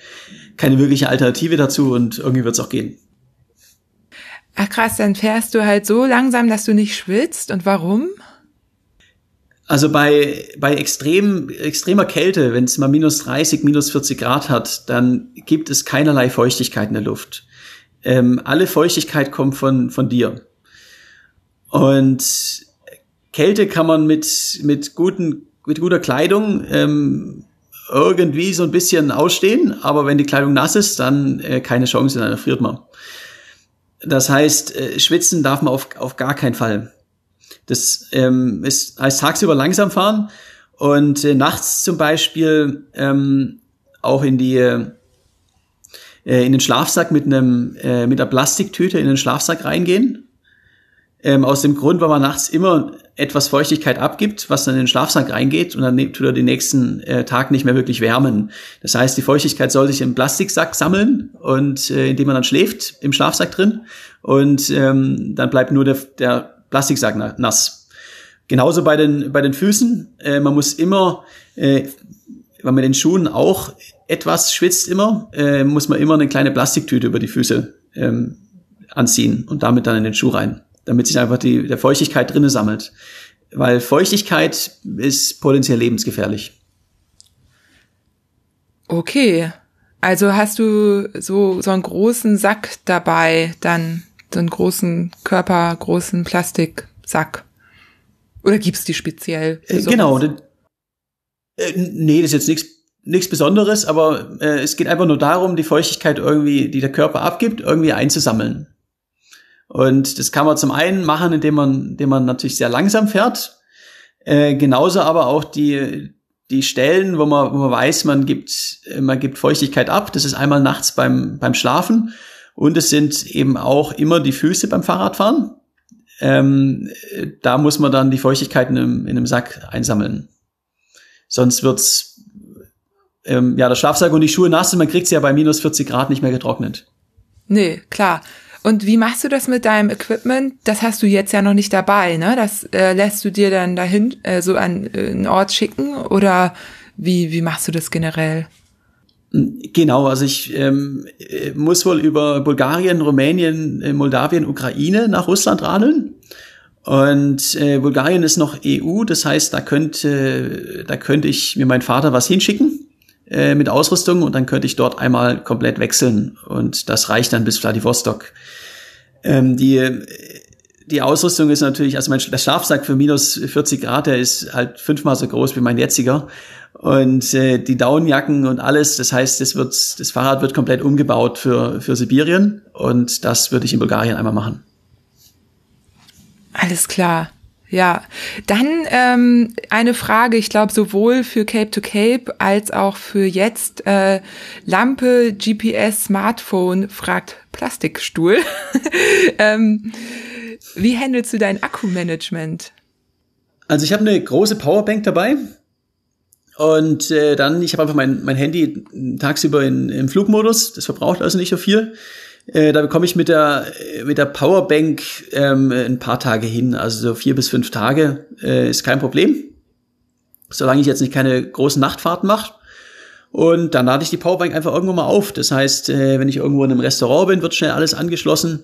keine wirkliche Alternative dazu und irgendwie wird's auch gehen. Ach krass, dann fährst du halt so langsam, dass du nicht schwitzt. Und warum? Also bei, bei extrem, extremer Kälte, wenn es mal minus 30, minus 40 Grad hat, dann gibt es keinerlei Feuchtigkeit in der Luft. Ähm, alle Feuchtigkeit kommt von, von dir. Und Kälte kann man mit, mit, guten, mit guter Kleidung ähm, irgendwie so ein bisschen ausstehen, aber wenn die Kleidung nass ist, dann äh, keine Chance, dann erfriert man. Das heißt, äh, schwitzen darf man auf, auf gar keinen Fall. Das ähm, ist, heißt tagsüber langsam fahren und äh, nachts zum Beispiel ähm, auch in die äh, in den Schlafsack mit einem äh, mit einer Plastiktüte in den Schlafsack reingehen. Ähm, aus dem Grund, weil man nachts immer etwas Feuchtigkeit abgibt, was dann in den Schlafsack reingeht und dann tut er den nächsten äh, Tag nicht mehr wirklich wärmen. Das heißt, die Feuchtigkeit soll sich im Plastiksack sammeln und äh, indem man dann schläft im Schlafsack drin und ähm, dann bleibt nur der, der Plastiksack nass. Genauso bei den, bei den Füßen. Äh, man muss immer, äh, weil man den Schuhen auch etwas schwitzt immer, äh, muss man immer eine kleine Plastiktüte über die Füße ähm, anziehen und damit dann in den Schuh rein, damit sich einfach die der Feuchtigkeit drinnen sammelt. Weil Feuchtigkeit ist potenziell lebensgefährlich. Okay. Also hast du so, so einen großen Sack dabei dann einen großen Körper, großen Plastiksack? Oder gibt's die speziell? Äh, genau. äh, nee, das ist jetzt nichts nichts Besonderes, aber äh, es geht einfach nur darum, die Feuchtigkeit irgendwie, die der Körper abgibt, irgendwie einzusammeln. Und das kann man zum einen machen, indem man, indem man natürlich sehr langsam fährt. Äh, genauso aber auch die, die Stellen, wo man, wo man weiß, man gibt, man gibt Feuchtigkeit ab. Das ist einmal nachts beim, beim Schlafen und es sind eben auch immer die Füße beim Fahrradfahren. Ähm, da muss man dann die Feuchtigkeit in einem, in einem Sack einsammeln. Sonst wird's ähm, ja der Schlafsack und die Schuhe nass und man kriegt sie ja bei minus 40 Grad nicht mehr getrocknet. Nee, klar. Und wie machst du das mit deinem Equipment? Das hast du jetzt ja noch nicht dabei, ne? Das äh, lässt du dir dann dahin äh, so an äh, einen Ort schicken oder wie wie machst du das generell? Genau, also ich ähm, muss wohl über Bulgarien, Rumänien, äh, Moldawien, Ukraine nach Russland radeln. Und äh, Bulgarien ist noch EU, das heißt, da könnte, da könnte ich mir meinen Vater was hinschicken äh, mit Ausrüstung und dann könnte ich dort einmal komplett wechseln und das reicht dann bis Vladivostok. Ähm, die die Ausrüstung ist natürlich, also mein Schlafsack für minus 40 Grad, der ist halt fünfmal so groß wie mein jetziger. Und äh, die Daunenjacken und alles, das heißt, das, wird, das Fahrrad wird komplett umgebaut für, für Sibirien und das würde ich in Bulgarien einmal machen. Alles klar. Ja, dann ähm, eine Frage, ich glaube sowohl für Cape to Cape als auch für jetzt. Äh, Lampe, GPS, Smartphone fragt Plastikstuhl. ähm, wie handelst du dein Akkumanagement? Also ich habe eine große Powerbank dabei und äh, dann, ich habe einfach mein, mein Handy tagsüber in, im Flugmodus, das verbraucht also nicht so viel. Äh, da bekomme ich mit der, mit der Powerbank ähm, ein paar Tage hin, also so vier bis fünf Tage äh, ist kein Problem. Solange ich jetzt nicht keine großen Nachtfahrten mache. Und dann lade ich die Powerbank einfach irgendwo mal auf. Das heißt, äh, wenn ich irgendwo in einem Restaurant bin, wird schnell alles angeschlossen.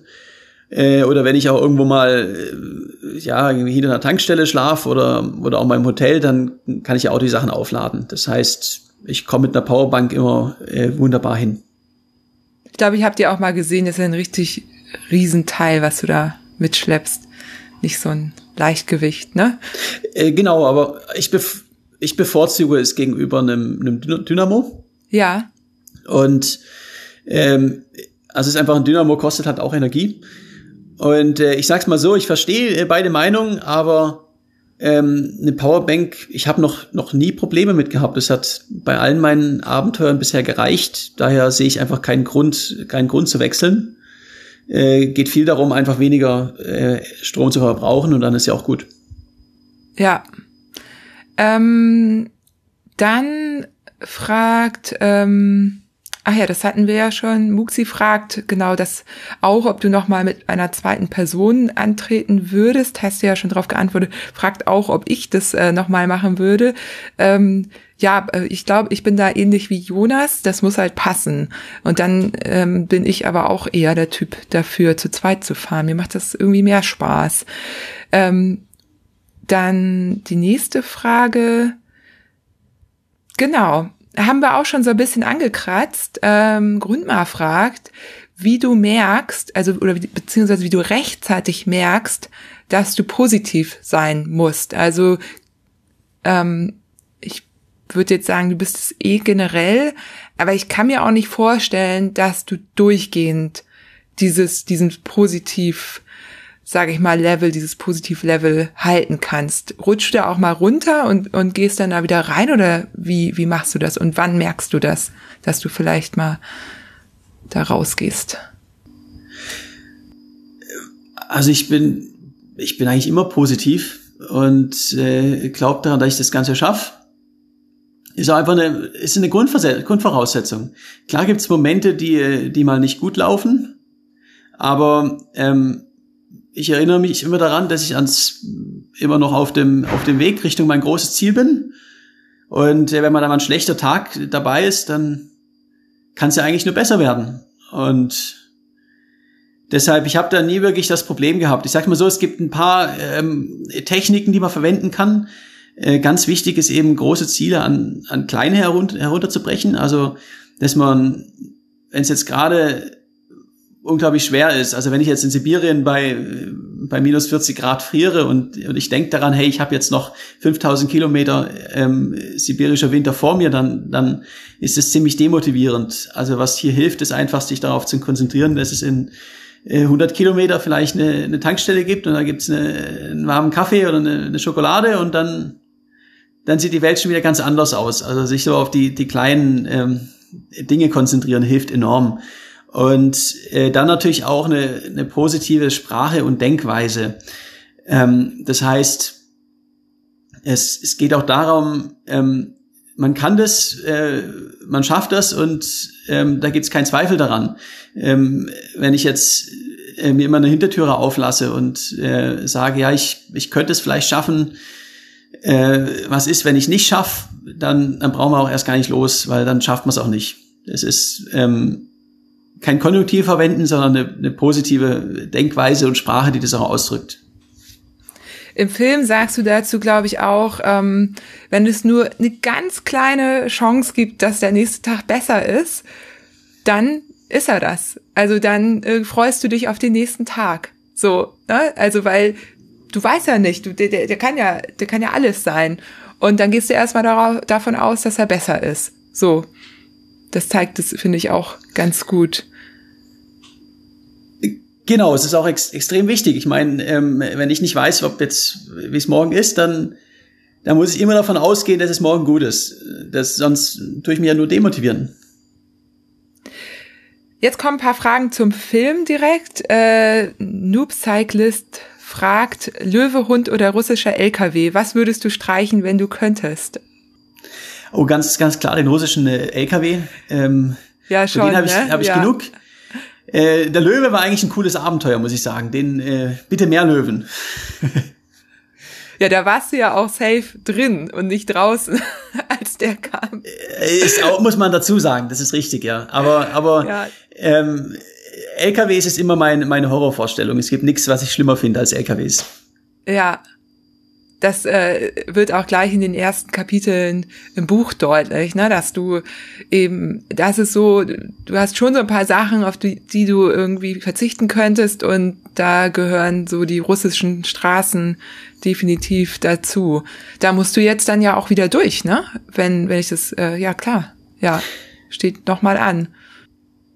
Äh, oder wenn ich auch irgendwo mal äh, ja irgendwie hinter einer Tankstelle schlaf oder oder auch mal im Hotel, dann kann ich ja auch die Sachen aufladen. Das heißt, ich komme mit einer Powerbank immer äh, wunderbar hin. Ich glaube, ich habe dir auch mal gesehen, das ist ein richtig Riesenteil, was du da mitschleppst. Nicht so ein Leichtgewicht, ne? Äh, genau, aber ich, bef ich bevorzuge es gegenüber einem, einem Dynamo. Ja. Und ähm, also es ist einfach ein Dynamo kostet halt auch Energie. Und äh, ich sag's mal so, ich verstehe äh, beide Meinungen, aber ähm, eine Powerbank, ich habe noch, noch nie Probleme mit gehabt. Das hat bei allen meinen Abenteuern bisher gereicht. Daher sehe ich einfach keinen Grund, keinen Grund zu wechseln. Äh, geht viel darum, einfach weniger äh, Strom zu verbrauchen und dann ist ja auch gut. Ja. Ähm, dann fragt ähm, Ach ja, das hatten wir ja schon. Muxi fragt genau das auch, ob du nochmal mit einer zweiten Person antreten würdest. Hast du ja schon darauf geantwortet. Fragt auch, ob ich das äh, nochmal machen würde. Ähm, ja, äh, ich glaube, ich bin da ähnlich wie Jonas. Das muss halt passen. Und dann ähm, bin ich aber auch eher der Typ dafür, zu zweit zu fahren. Mir macht das irgendwie mehr Spaß. Ähm, dann die nächste Frage. Genau haben wir auch schon so ein bisschen angekratzt. Ähm, Grundmar fragt, wie du merkst, also oder beziehungsweise wie du rechtzeitig merkst, dass du positiv sein musst. Also ähm, ich würde jetzt sagen, du bist es eh generell, aber ich kann mir auch nicht vorstellen, dass du durchgehend dieses diesen positiv sage ich mal, Level, dieses Positiv-Level halten kannst. Rutschst du auch mal runter und, und gehst dann da wieder rein oder wie, wie machst du das? Und wann merkst du das, dass du vielleicht mal da rausgehst? Also ich bin, ich bin eigentlich immer positiv und äh, glaube daran, dass ich das Ganze schaffe. Ist einfach eine, ist eine Grundvoraussetzung. Klar gibt's Momente, die, die mal nicht gut laufen, aber ähm, ich erinnere mich immer daran, dass ich ans immer noch auf dem auf dem Weg Richtung mein großes Ziel bin. Und äh, wenn man dann mal ein schlechter Tag dabei ist, dann kann es ja eigentlich nur besser werden. Und deshalb, ich habe da nie wirklich das Problem gehabt. Ich sag mal so, es gibt ein paar ähm, Techniken, die man verwenden kann. Äh, ganz wichtig ist eben große Ziele an, an kleine herunter, herunterzubrechen. Also, dass man, wenn es jetzt gerade unglaublich schwer ist. Also wenn ich jetzt in Sibirien bei, bei minus 40 Grad friere und, und ich denke daran, hey, ich habe jetzt noch 5000 Kilometer ähm, sibirischer Winter vor mir, dann, dann ist es ziemlich demotivierend. Also was hier hilft, ist einfach, sich darauf zu konzentrieren, dass es in 100 äh, Kilometer vielleicht eine, eine Tankstelle gibt und da gibt's eine, einen warmen Kaffee oder eine, eine Schokolade und dann, dann sieht die Welt schon wieder ganz anders aus. Also sich so auf die, die kleinen ähm, Dinge konzentrieren hilft enorm. Und äh, dann natürlich auch eine, eine positive Sprache und Denkweise. Ähm, das heißt, es, es geht auch darum, ähm, man kann das, äh, man schafft das und ähm, da gibt es keinen Zweifel daran. Ähm, wenn ich jetzt äh, mir immer eine Hintertüre auflasse und äh, sage, ja, ich, ich könnte es vielleicht schaffen, äh, was ist, wenn ich nicht schaffe, dann, dann brauchen wir auch erst gar nicht los, weil dann schafft man es auch nicht. Es ist ähm, kein Konjunktiv verwenden, sondern eine, eine positive Denkweise und Sprache, die das auch ausdrückt. Im Film sagst du dazu, glaube ich, auch, ähm, wenn es nur eine ganz kleine Chance gibt, dass der nächste Tag besser ist, dann ist er das. Also dann äh, freust du dich auf den nächsten Tag. So, ne? Also weil du weißt ja nicht, du, der, der kann ja, der kann ja alles sein. Und dann gehst du erstmal darauf, davon aus, dass er besser ist. So. Das zeigt es, finde ich, auch ganz gut. Genau, es ist auch ex extrem wichtig. Ich meine, ähm, wenn ich nicht weiß, ob jetzt, wie es morgen ist, dann, dann muss ich immer davon ausgehen, dass es morgen gut ist. Das, sonst tue ich mich ja nur demotivieren. Jetzt kommen ein paar Fragen zum Film direkt. Äh, Noob Cyclist fragt, Löwe, Hund oder russischer LKW, was würdest du streichen, wenn du könntest? Oh, ganz, ganz klar den russischen äh, LKW. Ähm, ja, schon. Den habe ich, ne? hab ich ja. genug. Äh, der Löwe war eigentlich ein cooles Abenteuer, muss ich sagen. Den äh, bitte mehr Löwen. ja, da warst du ja auch safe drin und nicht draußen, als der kam. Äh, ist auch, muss man dazu sagen, das ist richtig, ja. Aber, aber ja. ähm, LKWs ist immer mein, meine Horrorvorstellung. Es gibt nichts, was ich schlimmer finde als LKWs. Ja, das äh, wird auch gleich in den ersten Kapiteln im Buch deutlich, ne, dass du eben, das ist so, du hast schon so ein paar Sachen, auf die, die du irgendwie verzichten könntest und da gehören so die russischen Straßen definitiv dazu. Da musst du jetzt dann ja auch wieder durch, ne? Wenn, wenn ich das, äh, ja klar, ja, steht nochmal an.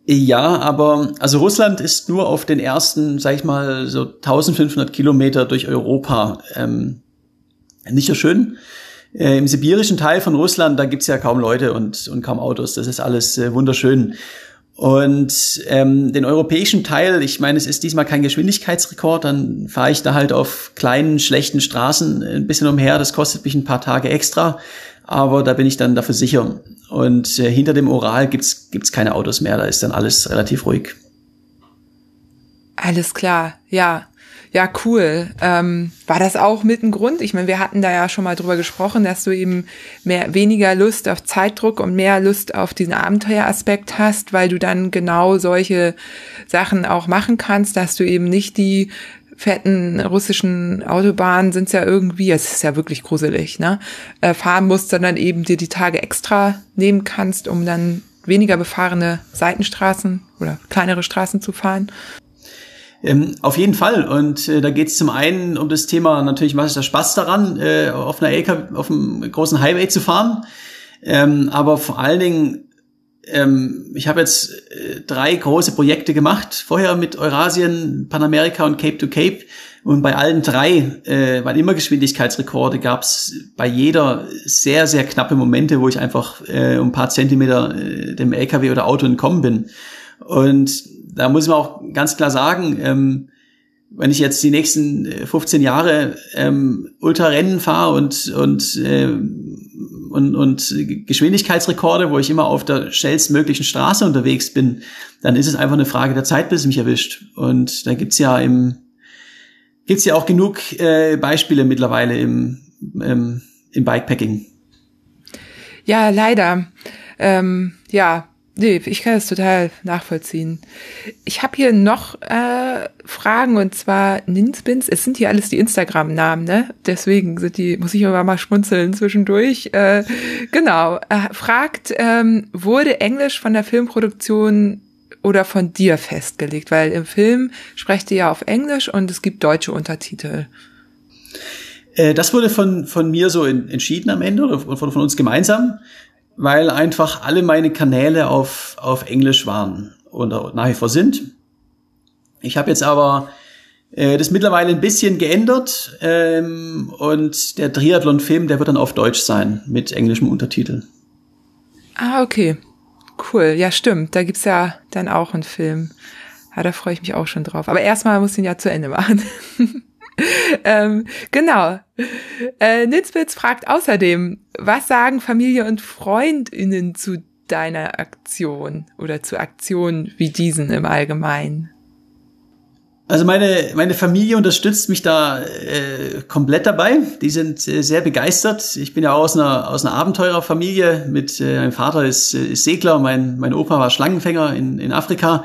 Ja, aber also Russland ist nur auf den ersten, sag ich mal, so 1500 Kilometer durch Europa ähm, nicht so schön. Äh, Im sibirischen Teil von Russland, da gibt's ja kaum Leute und, und kaum Autos. Das ist alles äh, wunderschön. Und ähm, den europäischen Teil, ich meine, es ist diesmal kein Geschwindigkeitsrekord, dann fahre ich da halt auf kleinen, schlechten Straßen ein bisschen umher. Das kostet mich ein paar Tage extra, aber da bin ich dann dafür sicher. Und äh, hinter dem Ural gibt's gibt's keine Autos mehr, da ist dann alles relativ ruhig. Alles klar, ja. Ja, cool. Ähm, war das auch mit ein Grund? Ich meine, wir hatten da ja schon mal drüber gesprochen, dass du eben mehr, weniger Lust auf Zeitdruck und mehr Lust auf diesen Abenteueraspekt hast, weil du dann genau solche Sachen auch machen kannst, dass du eben nicht die fetten russischen Autobahnen sind ja irgendwie, es ist ja wirklich gruselig, ne, äh, fahren musst, sondern eben dir die Tage extra nehmen kannst, um dann weniger befahrene Seitenstraßen oder kleinere Straßen zu fahren. Ähm, auf jeden Fall. Und äh, da geht es zum einen um das Thema natürlich, was ist der Spaß daran, äh, auf einer LKW, auf einem großen Highway zu fahren. Ähm, aber vor allen Dingen, ähm, ich habe jetzt äh, drei große Projekte gemacht, vorher mit Eurasien, Panamerika und Cape to Cape. Und bei allen drei, äh, weil immer Geschwindigkeitsrekorde, gab es bei jeder sehr, sehr knappe Momente, wo ich einfach äh, um ein paar Zentimeter äh, dem LKW oder Auto entkommen bin. Und da muss man auch ganz klar sagen, ähm, wenn ich jetzt die nächsten 15 äh, Jahre ähm, Ultrarennen fahre und und, äh, und und Geschwindigkeitsrekorde, wo ich immer auf der schnellstmöglichen Straße unterwegs bin, dann ist es einfach eine Frage der Zeit, bis es mich erwischt. Und da gibt's ja im gibt's ja auch genug äh, Beispiele mittlerweile im, ähm, im Bikepacking. Ja, leider. Ähm, ja, Nee, ich kann das total nachvollziehen. Ich habe hier noch äh, Fragen und zwar Ninspins. Es sind hier alles die Instagram-Namen, ne? Deswegen sind die, muss ich immer mal schmunzeln zwischendurch. Äh, genau. Äh, fragt, ähm, wurde Englisch von der Filmproduktion oder von dir festgelegt? Weil im Film sprecht ihr ja auf Englisch und es gibt deutsche Untertitel. Äh, das wurde von, von mir so in, entschieden am Ende oder von, von uns gemeinsam weil einfach alle meine Kanäle auf, auf Englisch waren oder nach wie vor sind. Ich habe jetzt aber äh, das mittlerweile ein bisschen geändert ähm, und der Triathlon-Film, der wird dann auf Deutsch sein mit englischem Untertitel. Ah, okay. Cool. Ja, stimmt. Da gibt's ja dann auch einen Film. Ja, da freue ich mich auch schon drauf. Aber erstmal muss ich ihn ja zu Ende machen. ähm, genau. Äh, Nitzwitz fragt außerdem, was sagen Familie und Freundinnen zu deiner Aktion oder zu Aktionen wie diesen im Allgemeinen? Also meine, meine Familie unterstützt mich da äh, komplett dabei. Die sind äh, sehr begeistert. Ich bin ja auch aus einer, aus einer Abenteurerfamilie. Mit äh, meinem Vater ist, äh, ist Segler, mein, mein Opa war Schlangenfänger in, in Afrika.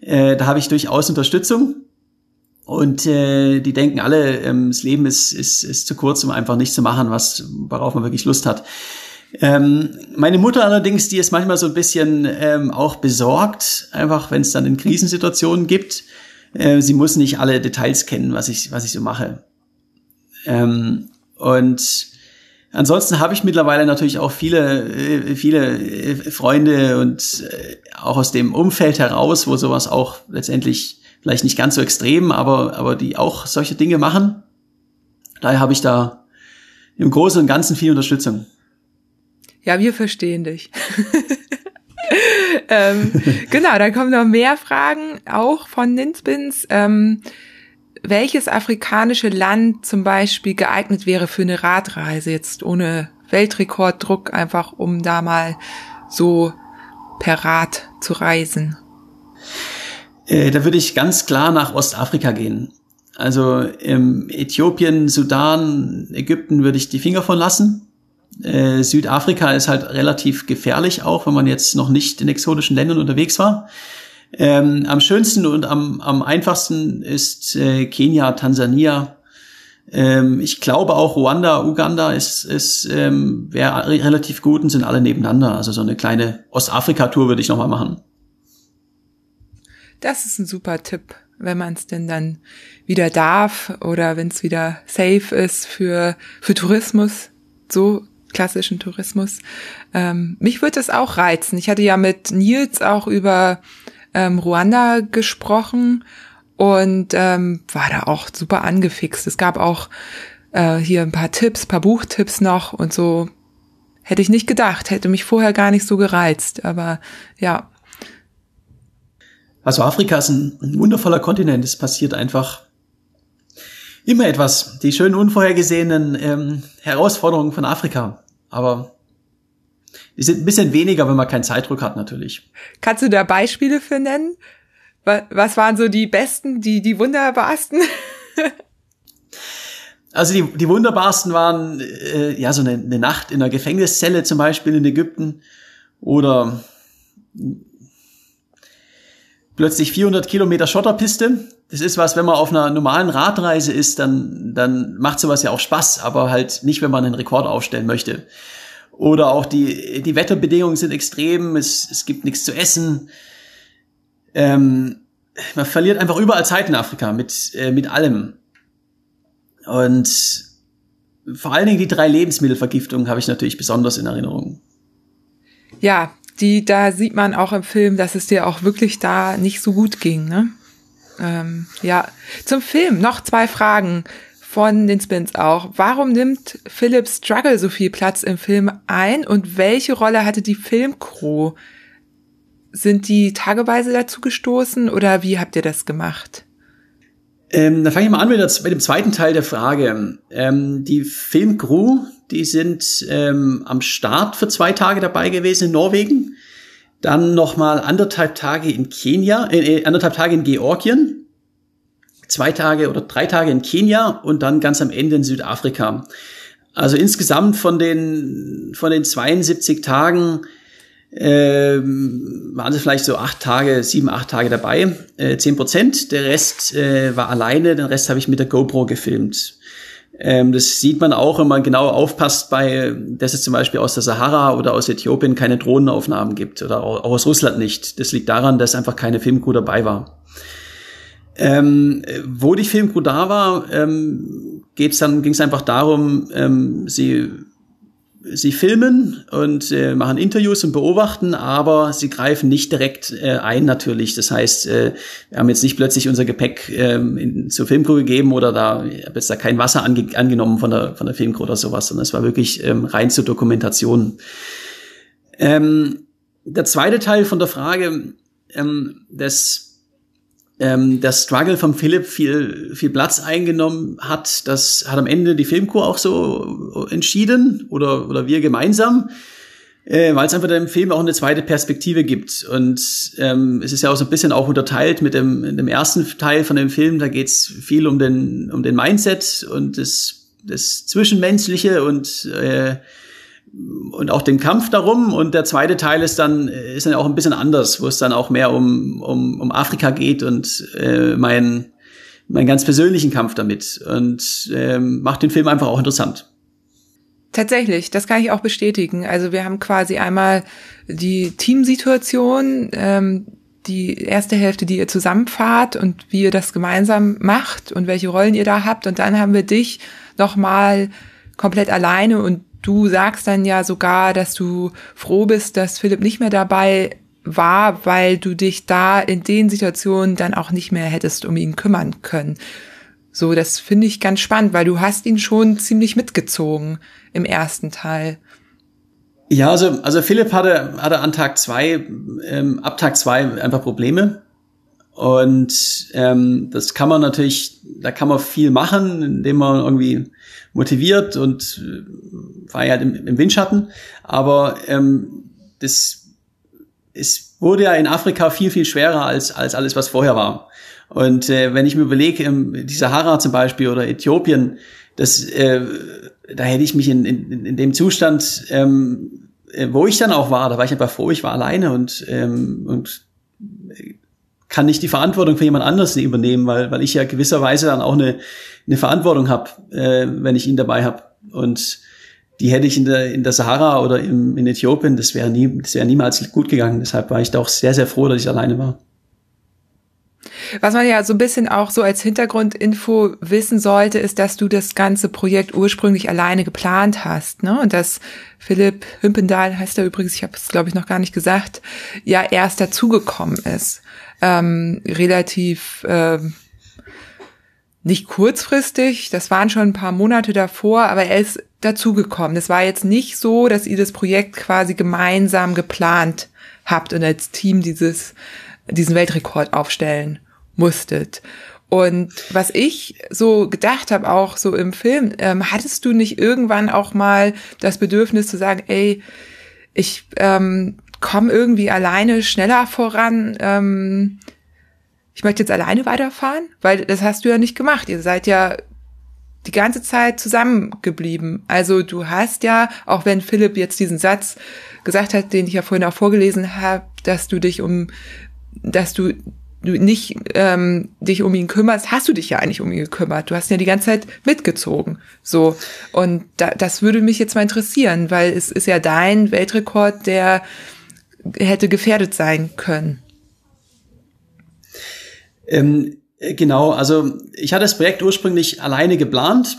Äh, da habe ich durchaus Unterstützung. Und äh, die denken alle, ähm, das Leben ist, ist, ist zu kurz, um einfach nicht zu machen, was, worauf man wirklich Lust hat. Ähm, meine Mutter allerdings, die ist manchmal so ein bisschen ähm, auch besorgt, einfach wenn es dann in Krisensituationen gibt. Äh, sie muss nicht alle Details kennen, was ich, was ich so mache. Ähm, und ansonsten habe ich mittlerweile natürlich auch viele, äh, viele äh, Freunde und äh, auch aus dem Umfeld heraus, wo sowas auch letztendlich vielleicht nicht ganz so extrem, aber, aber die auch solche Dinge machen. Daher habe ich da im Großen und Ganzen viel Unterstützung. Ja, wir verstehen dich. ähm, genau, da kommen noch mehr Fragen, auch von Ninspins. Ähm, welches afrikanische Land zum Beispiel geeignet wäre für eine Radreise, jetzt ohne Weltrekorddruck, einfach um da mal so per Rad zu reisen? Äh, da würde ich ganz klar nach Ostafrika gehen. Also im Äthiopien, Sudan, Ägypten würde ich die Finger von lassen. Äh, Südafrika ist halt relativ gefährlich auch, wenn man jetzt noch nicht in exotischen Ländern unterwegs war. Ähm, am schönsten und am, am einfachsten ist äh, Kenia, Tansania. Ähm, ich glaube auch Ruanda, Uganda ist, ist ähm, wäre relativ gut und sind alle nebeneinander. Also so eine kleine Ostafrika-Tour würde ich noch mal machen. Das ist ein super Tipp, wenn man es denn dann wieder darf oder wenn es wieder safe ist für, für Tourismus, so klassischen Tourismus. Ähm, mich würde das auch reizen. Ich hatte ja mit Nils auch über ähm, Ruanda gesprochen und ähm, war da auch super angefixt. Es gab auch äh, hier ein paar Tipps, paar Buchtipps noch und so. Hätte ich nicht gedacht, hätte mich vorher gar nicht so gereizt. Aber ja, also Afrika ist ein, ein wundervoller Kontinent. Es passiert einfach immer etwas. Die schönen unvorhergesehenen ähm, Herausforderungen von Afrika. Aber die sind ein bisschen weniger, wenn man keinen Zeitdruck hat, natürlich. Kannst du da Beispiele für nennen? Was waren so die besten, die, die wunderbarsten? Also die, die wunderbarsten waren äh, ja so eine, eine Nacht in einer Gefängniszelle zum Beispiel in Ägypten oder plötzlich 400 Kilometer Schotterpiste. Das ist was, wenn man auf einer normalen Radreise ist, dann, dann macht sowas ja auch Spaß, aber halt nicht, wenn man einen Rekord aufstellen möchte. Oder auch die, die Wetterbedingungen sind extrem, es, es gibt nichts zu essen. Ähm, man verliert einfach überall Zeit in Afrika mit, äh, mit allem. Und vor allen Dingen die drei Lebensmittelvergiftungen habe ich natürlich besonders in Erinnerung. Ja, die, da sieht man auch im Film, dass es dir auch wirklich da nicht so gut ging, ne? Ähm, ja, zum Film noch zwei Fragen von den Spins auch. Warum nimmt Philip Struggle so viel Platz im Film ein und welche Rolle hatte die Filmcrew? Sind die tageweise dazu gestoßen oder wie habt ihr das gemacht? Ähm, dann fange ich mal an mit, das, mit, dem zweiten Teil der Frage. Ähm, die Filmcrew, die sind ähm, am Start für zwei Tage dabei gewesen in Norwegen. Dann nochmal anderthalb Tage in Kenia, äh, äh, anderthalb Tage in Georgien. Zwei Tage oder drei Tage in Kenia und dann ganz am Ende in Südafrika. Also insgesamt von den, von den 72 Tagen ähm, waren sie vielleicht so acht Tage, sieben, acht Tage dabei, äh, zehn Prozent. Der Rest äh, war alleine, den Rest habe ich mit der GoPro gefilmt. Ähm, das sieht man auch, wenn man genau aufpasst bei, dass es zum Beispiel aus der Sahara oder aus Äthiopien keine Drohnenaufnahmen gibt oder auch aus Russland nicht. Das liegt daran, dass einfach keine Filmcrew dabei war. Ähm, wo die Filmcrew da war, ähm, geht's dann ging es einfach darum, ähm, sie sie filmen und äh, machen Interviews und beobachten, aber sie greifen nicht direkt äh, ein natürlich. Das heißt, äh, wir haben jetzt nicht plötzlich unser Gepäck ähm, in, zur Filmcrew gegeben oder da ich habe jetzt da kein Wasser ange angenommen von der von der Filmcrew oder sowas, sondern es war wirklich ähm, rein zur Dokumentation. Ähm, der zweite Teil von der Frage ähm, des ähm, der Struggle von Philipp viel, viel Platz eingenommen hat, das hat am Ende die Filmcrew auch so entschieden oder, oder wir gemeinsam, äh, weil es einfach dem Film auch eine zweite Perspektive gibt. Und ähm, es ist ja auch so ein bisschen auch unterteilt mit dem, dem ersten Teil von dem Film, da geht's viel um den, um den Mindset und das, das Zwischenmenschliche und äh, und auch den Kampf darum. Und der zweite Teil ist dann, ist dann auch ein bisschen anders, wo es dann auch mehr um, um, um Afrika geht und äh, mein, meinen ganz persönlichen Kampf damit. Und ähm, macht den Film einfach auch interessant. Tatsächlich, das kann ich auch bestätigen. Also wir haben quasi einmal die Teamsituation, ähm, die erste Hälfte, die ihr zusammenfahrt und wie ihr das gemeinsam macht und welche Rollen ihr da habt. Und dann haben wir dich nochmal komplett alleine und du sagst dann ja sogar, dass du froh bist, dass Philipp nicht mehr dabei war, weil du dich da in den Situationen dann auch nicht mehr hättest um ihn kümmern können. So, das finde ich ganz spannend, weil du hast ihn schon ziemlich mitgezogen im ersten Teil. Ja, also, also Philipp hatte, hatte an Tag zwei, ähm, ab Tag zwei einfach Probleme. Und ähm, das kann man natürlich, da kann man viel machen, indem man irgendwie motiviert und äh, war ja halt im, im Windschatten. Aber ähm, das es wurde ja in Afrika viel, viel schwerer als, als alles, was vorher war. Und äh, wenn ich mir überlege, ähm, die Sahara zum Beispiel oder Äthiopien, das, äh, da hätte ich mich in, in, in dem Zustand, ähm, äh, wo ich dann auch war, da war ich einfach froh, ich war alleine und, ähm, und kann nicht die Verantwortung für jemand anderes übernehmen, weil, weil ich ja gewisserweise dann auch eine, eine Verantwortung habe, äh, wenn ich ihn dabei habe. Und die hätte ich in der, in der Sahara oder im, in Äthiopien, das wäre nie, das wäre niemals gut gegangen. Deshalb war ich da auch sehr, sehr froh, dass ich alleine war. Was man ja so ein bisschen auch so als Hintergrundinfo wissen sollte, ist, dass du das ganze Projekt ursprünglich alleine geplant hast, ne? Und dass Philipp Hümpendahl heißt er übrigens, ich habe es glaube ich noch gar nicht gesagt, ja erst dazugekommen ist, ähm, relativ äh, nicht kurzfristig, das waren schon ein paar Monate davor, aber er ist dazugekommen. Es war jetzt nicht so, dass ihr das Projekt quasi gemeinsam geplant habt und als Team dieses, diesen Weltrekord aufstellen musstet. Und was ich so gedacht habe, auch so im Film, ähm, hattest du nicht irgendwann auch mal das Bedürfnis zu sagen, ey, ich ähm, komme irgendwie alleine schneller voran, ähm, ich möchte jetzt alleine weiterfahren? Weil das hast du ja nicht gemacht. Ihr seid ja die ganze Zeit zusammengeblieben. Also du hast ja, auch wenn Philipp jetzt diesen Satz gesagt hat, den ich ja vorhin auch vorgelesen habe, dass du dich um, dass du du nicht ähm, dich um ihn kümmerst, hast du dich ja eigentlich um ihn gekümmert. Du hast ihn ja die ganze Zeit mitgezogen. So. Und da, das würde mich jetzt mal interessieren, weil es ist ja dein Weltrekord, der hätte gefährdet sein können. Ähm, genau, also ich hatte das Projekt ursprünglich alleine geplant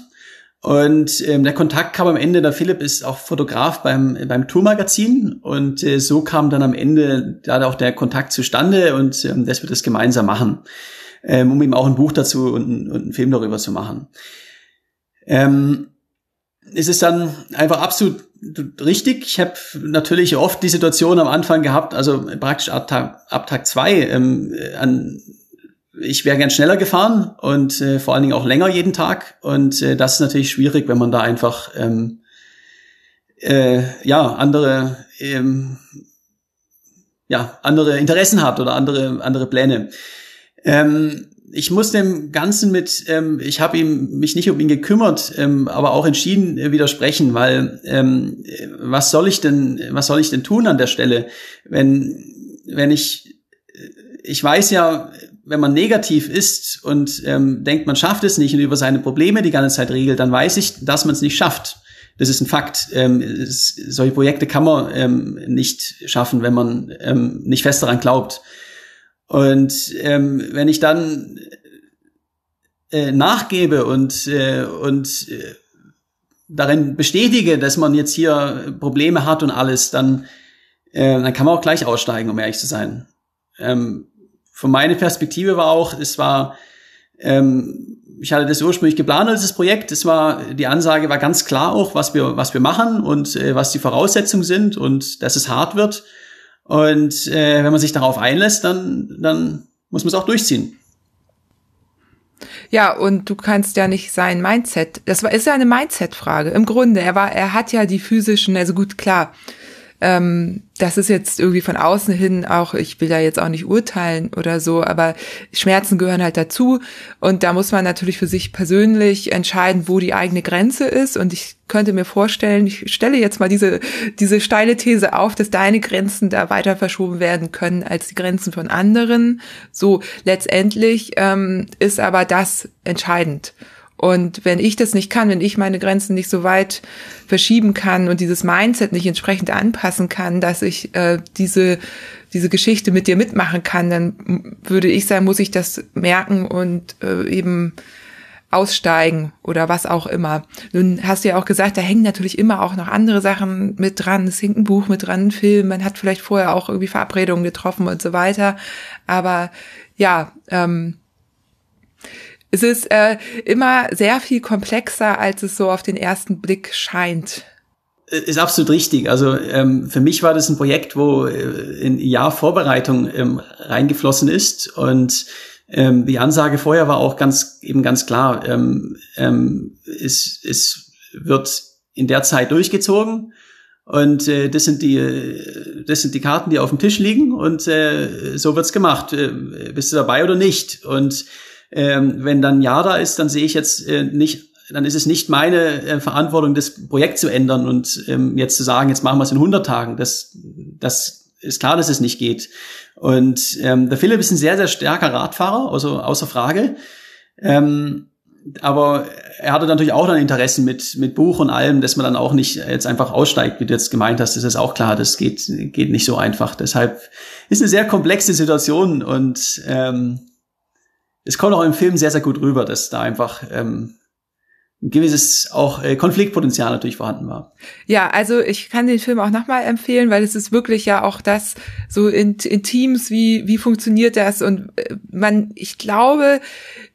und ähm, der Kontakt kam am Ende, der Philipp ist auch Fotograf beim, beim Tourmagazin und äh, so kam dann am Ende da auch der Kontakt zustande und ähm, dass wir das gemeinsam machen, ähm, um ihm auch ein Buch dazu und, und einen Film darüber zu machen. Ähm, es ist dann einfach absolut richtig. Ich habe natürlich oft die Situation am Anfang gehabt, also praktisch ab Tag, ab Tag zwei, ähm, an ich wäre gern schneller gefahren und äh, vor allen Dingen auch länger jeden Tag. Und äh, das ist natürlich schwierig, wenn man da einfach ähm, äh, ja andere ähm, ja andere Interessen hat oder andere andere Pläne. Ähm, ich muss dem Ganzen mit, ähm, ich habe ihm mich nicht um ihn gekümmert, ähm, aber auch entschieden äh, widersprechen, weil ähm, was soll ich denn, was soll ich denn tun an der Stelle, wenn wenn ich ich weiß ja, wenn man negativ ist und ähm, denkt, man schafft es nicht und über seine Probleme die ganze Zeit regelt, dann weiß ich, dass man es nicht schafft. Das ist ein Fakt. Ähm, es, solche Projekte kann man ähm, nicht schaffen, wenn man ähm, nicht fest daran glaubt. Und ähm, wenn ich dann äh, nachgebe und, äh, und äh, darin bestätige, dass man jetzt hier Probleme hat und alles, dann, äh, dann kann man auch gleich aussteigen, um ehrlich zu sein. Ähm, von meiner Perspektive war auch, es war, ähm, ich hatte das ursprünglich geplant als das Projekt. Es war, die Ansage war ganz klar auch, was wir, was wir machen und äh, was die Voraussetzungen sind und dass es hart wird. Und äh, wenn man sich darauf einlässt, dann, dann muss man es auch durchziehen. Ja, und du kannst ja nicht sein Mindset. Das war, ist ja eine Mindset-Frage. Im Grunde, er war, er hat ja die physischen, also gut, klar ähm, das ist jetzt irgendwie von außen hin auch, ich will da jetzt auch nicht urteilen oder so, aber Schmerzen gehören halt dazu. Und da muss man natürlich für sich persönlich entscheiden, wo die eigene Grenze ist. Und ich könnte mir vorstellen, ich stelle jetzt mal diese, diese steile These auf, dass deine Grenzen da weiter verschoben werden können als die Grenzen von anderen. So letztendlich ähm, ist aber das entscheidend. Und wenn ich das nicht kann, wenn ich meine Grenzen nicht so weit verschieben kann und dieses Mindset nicht entsprechend anpassen kann, dass ich äh, diese diese Geschichte mit dir mitmachen kann, dann würde ich sagen, muss ich das merken und äh, eben aussteigen oder was auch immer. Nun hast du ja auch gesagt, da hängen natürlich immer auch noch andere Sachen mit dran. Es hängt ein Buch mit dran, ein Film, man hat vielleicht vorher auch irgendwie Verabredungen getroffen und so weiter. Aber ja, ähm, es ist äh, immer sehr viel komplexer, als es so auf den ersten Blick scheint. Ist absolut richtig. Also ähm, für mich war das ein Projekt, wo äh, ein Jahr Vorbereitung ähm, reingeflossen ist und ähm, die Ansage vorher war auch ganz eben ganz klar, ähm, ähm, es, es wird in der Zeit durchgezogen und äh, das sind die äh, das sind die Karten, die auf dem Tisch liegen und äh, so wird's gemacht. Äh, bist du dabei oder nicht? Und ähm, wenn dann Ja da ist, dann sehe ich jetzt äh, nicht dann ist es nicht meine äh, Verantwortung, das Projekt zu ändern und ähm, jetzt zu sagen, jetzt machen wir es in 100 Tagen. Das, das ist klar, dass es nicht geht. Und ähm, der Philipp ist ein sehr, sehr starker Radfahrer, also außer Frage. Ähm, aber er hatte natürlich auch dann Interessen mit, mit Buch und allem, dass man dann auch nicht jetzt einfach aussteigt, wie du jetzt gemeint hast. Das ist auch klar, das geht, geht nicht so einfach. Deshalb ist eine sehr komplexe Situation und ähm, es kommt auch im Film sehr, sehr gut rüber, dass da einfach ähm, ein gewisses auch äh, Konfliktpotenzial natürlich vorhanden war. Ja, also ich kann den Film auch nochmal empfehlen, weil es ist wirklich ja auch das so in, in Teams, wie, wie funktioniert das und äh, man, ich glaube,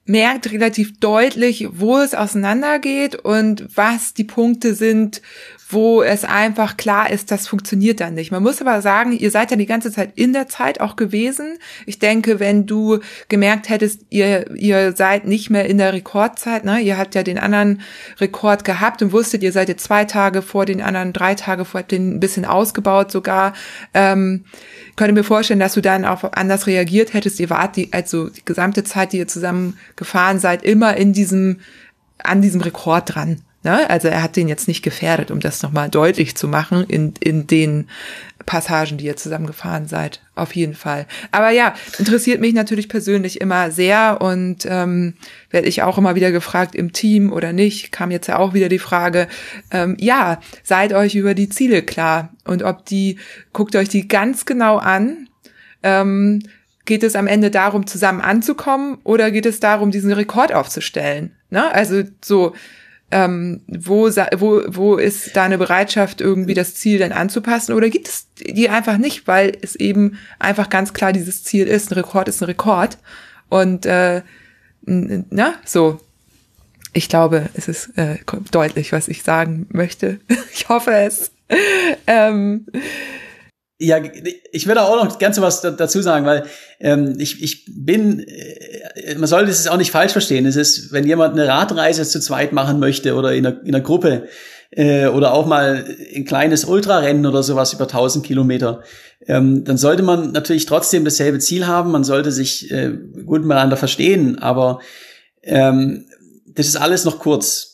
merkt relativ deutlich, wo es auseinandergeht und was die Punkte sind, wo es einfach klar ist, das funktioniert dann nicht. Man muss aber sagen, ihr seid ja die ganze Zeit in der Zeit auch gewesen. Ich denke, wenn du gemerkt hättest, ihr, ihr seid nicht mehr in der Rekordzeit, ne? ihr habt ja den anderen Rekord gehabt und wusstet, ihr seid jetzt zwei Tage vor den anderen, drei Tage vor den ein bisschen ausgebaut sogar, ähm, könnte mir vorstellen, dass du dann auch anders reagiert hättest. Ihr wart die, also die gesamte Zeit, die ihr zusammen gefahren seid, immer in diesem, an diesem Rekord dran. Ne? Also er hat den jetzt nicht gefährdet, um das nochmal deutlich zu machen in, in den Passagen, die ihr zusammen gefahren seid. Auf jeden Fall. Aber ja, interessiert mich natürlich persönlich immer sehr und ähm, werde ich auch immer wieder gefragt, im Team oder nicht, kam jetzt ja auch wieder die Frage, ähm, ja, seid euch über die Ziele klar und ob die, guckt euch die ganz genau an, ähm, geht es am Ende darum, zusammen anzukommen oder geht es darum, diesen Rekord aufzustellen? Ne? Also so, ähm, wo, wo, wo ist da eine Bereitschaft, irgendwie das Ziel dann anzupassen? Oder gibt es die einfach nicht, weil es eben einfach ganz klar dieses Ziel ist, ein Rekord ist ein Rekord. Und äh, na, so. Ich glaube, es ist äh, deutlich, was ich sagen möchte. ich hoffe es. ähm, ja, ich würde auch noch ganz was dazu sagen, weil ähm, ich, ich bin, äh, man sollte es auch nicht falsch verstehen. Es ist, wenn jemand eine Radreise zu zweit machen möchte oder in einer, in einer Gruppe äh, oder auch mal ein kleines Ultrarennen oder sowas über 1000 Kilometer, ähm, dann sollte man natürlich trotzdem dasselbe Ziel haben. Man sollte sich äh, gut miteinander verstehen, aber ähm, das ist alles noch kurz.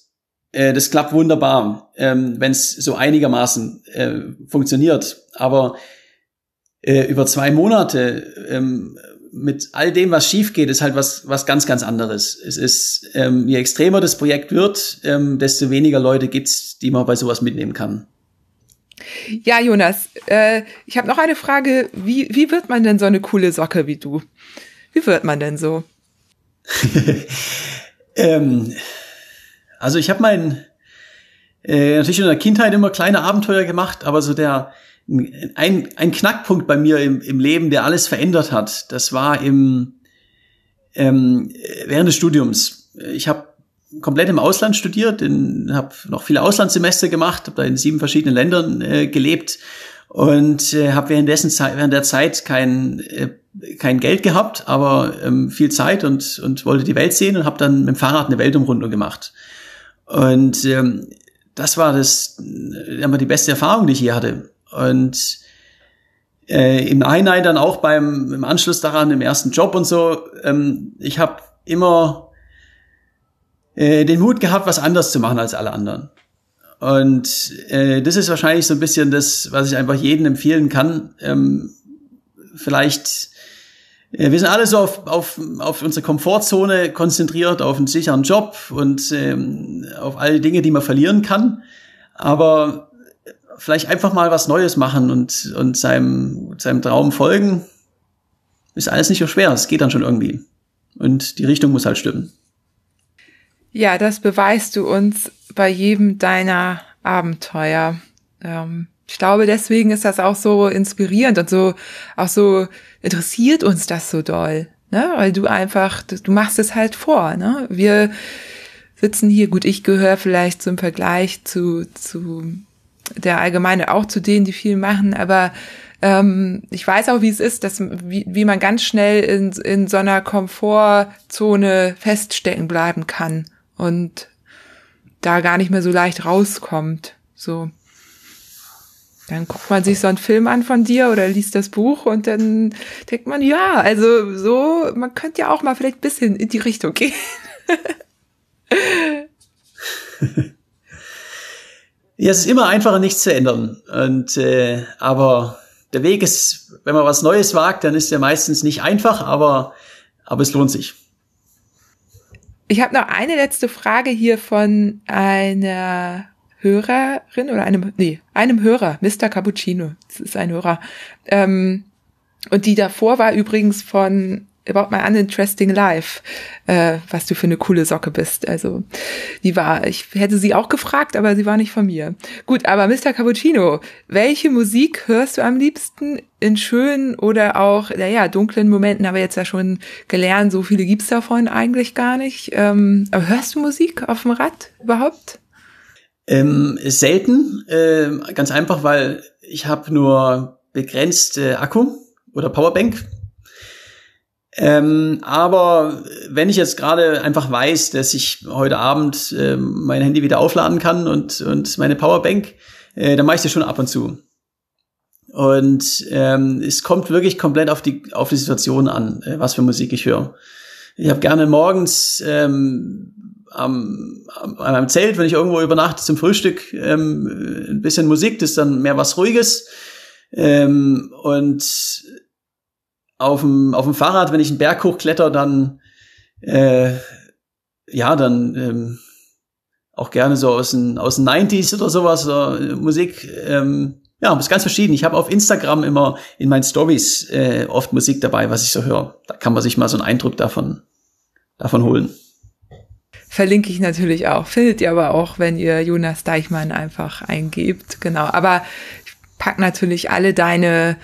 Äh, das klappt wunderbar, ähm, wenn es so einigermaßen äh, funktioniert. Aber äh, über zwei Monate ähm, mit all dem, was schief geht, ist halt was, was ganz, ganz anderes. Es ist, ähm, je extremer das Projekt wird, ähm, desto weniger Leute gibt's, die man bei sowas mitnehmen kann. Ja, Jonas, äh, ich habe noch eine Frage. Wie, wie wird man denn so eine coole Socke wie du? Wie wird man denn so? ähm, also ich habe mein äh, natürlich in der Kindheit immer kleine Abenteuer gemacht, aber so der ein, ein Knackpunkt bei mir im, im Leben, der alles verändert hat. Das war im ähm, während des Studiums. Ich habe komplett im Ausland studiert, habe noch viele Auslandssemester gemacht, habe da in sieben verschiedenen Ländern äh, gelebt und äh, habe währenddessen während der Zeit kein äh, kein Geld gehabt, aber ähm, viel Zeit und und wollte die Welt sehen und habe dann mit dem Fahrrad eine Weltumrundung gemacht. Und ähm, das war das immer die beste Erfahrung, die ich je hatte. Und äh, im Nachhinein dann auch beim im Anschluss daran im ersten Job und so, ähm, ich habe immer äh, den Mut gehabt, was anders zu machen als alle anderen. Und äh, das ist wahrscheinlich so ein bisschen das, was ich einfach jedem empfehlen kann. Ähm, vielleicht äh, wir sind alle so auf, auf, auf unsere Komfortzone konzentriert, auf einen sicheren Job und ähm, auf all die Dinge, die man verlieren kann. Aber vielleicht einfach mal was Neues machen und, und seinem, seinem Traum folgen, ist alles nicht so schwer. Es geht dann schon irgendwie. Und die Richtung muss halt stimmen. Ja, das beweist du uns bei jedem deiner Abenteuer. Ähm, ich glaube, deswegen ist das auch so inspirierend und so, auch so interessiert uns das so doll, ne? Weil du einfach, du machst es halt vor, ne? Wir sitzen hier, gut, ich gehöre vielleicht zum Vergleich zu, zu der Allgemeine auch zu denen, die viel machen, aber ähm, ich weiß auch, wie es ist, dass wie, wie man ganz schnell in, in so einer Komfortzone feststecken bleiben kann und da gar nicht mehr so leicht rauskommt. So. Dann guckt man sich so einen Film an von dir oder liest das Buch und dann denkt man, ja, also so, man könnte ja auch mal vielleicht bisschen in die Richtung gehen. ja, es ist immer einfacher, nichts zu ändern. Und äh, aber der Weg ist, wenn man was Neues wagt, dann ist der meistens nicht einfach, aber aber es lohnt sich. Ich habe noch eine letzte Frage hier von einer Hörerin oder einem, nee, einem Hörer, Mr. Cappuccino, das ist ein Hörer. Ähm, und die davor war übrigens von About My Uninteresting Life, äh, was du für eine coole Socke bist. Also, die war, ich hätte sie auch gefragt, aber sie war nicht von mir. Gut, aber Mr. Cappuccino, welche Musik hörst du am liebsten in schönen oder auch, naja, dunklen Momenten, haben wir jetzt ja schon gelernt, so viele gibt's davon eigentlich gar nicht. Ähm, aber hörst du Musik auf dem Rad überhaupt? Ähm, selten, äh, ganz einfach, weil ich habe nur begrenzt Akku oder Powerbank. Ähm, aber wenn ich jetzt gerade einfach weiß, dass ich heute Abend äh, mein Handy wieder aufladen kann und, und meine Powerbank, äh, dann mache ich das schon ab und zu. Und ähm, es kommt wirklich komplett auf die, auf die Situation an, äh, was für Musik ich höre. Ich habe gerne morgens ähm, am, am, am Zelt, wenn ich irgendwo übernachte zum Frühstück, ähm, ein bisschen Musik, das ist dann mehr was Ruhiges. Ähm, und auf dem, auf dem Fahrrad, wenn ich einen Berg hochkletter, dann äh, ja, dann ähm, auch gerne so aus den, aus den 90s oder sowas, oder äh, Musik. Ähm, ja, ist ganz verschieden. Ich habe auf Instagram immer in meinen Stories äh, oft Musik dabei, was ich so höre. Da kann man sich mal so einen Eindruck davon, davon holen verlinke ich natürlich auch. Findet ihr aber auch, wenn ihr Jonas Deichmann einfach eingebt. Genau. Aber ich pack natürlich alle deine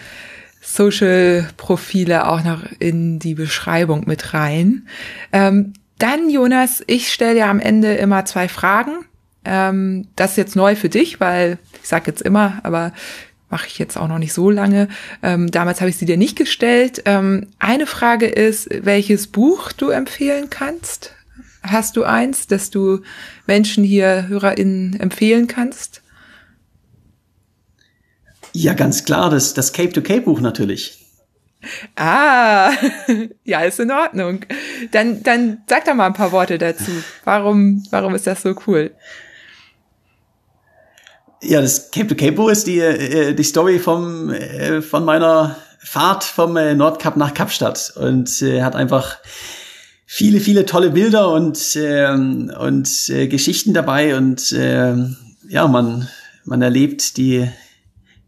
Social-Profile auch noch in die Beschreibung mit rein. Ähm, dann, Jonas, ich stelle dir am Ende immer zwei Fragen. Ähm, das ist jetzt neu für dich, weil ich sage jetzt immer, aber mache ich jetzt auch noch nicht so lange. Ähm, damals habe ich sie dir nicht gestellt. Ähm, eine Frage ist, welches Buch du empfehlen kannst? Hast du eins, das du Menschen hier, HörerInnen empfehlen kannst? Ja, ganz klar, das, das Cape-to-Cape-Buch natürlich. Ah, ja, ist in Ordnung. Dann, dann sag doch mal ein paar Worte dazu. Warum, warum ist das so cool? Ja, das Cape-to-Cape-Buch ist die, äh, die Story vom, äh, von meiner Fahrt vom äh, Nordkap nach Kapstadt und äh, hat einfach viele, viele tolle Bilder und, ähm, und äh, Geschichten dabei und äh, ja, man, man erlebt die,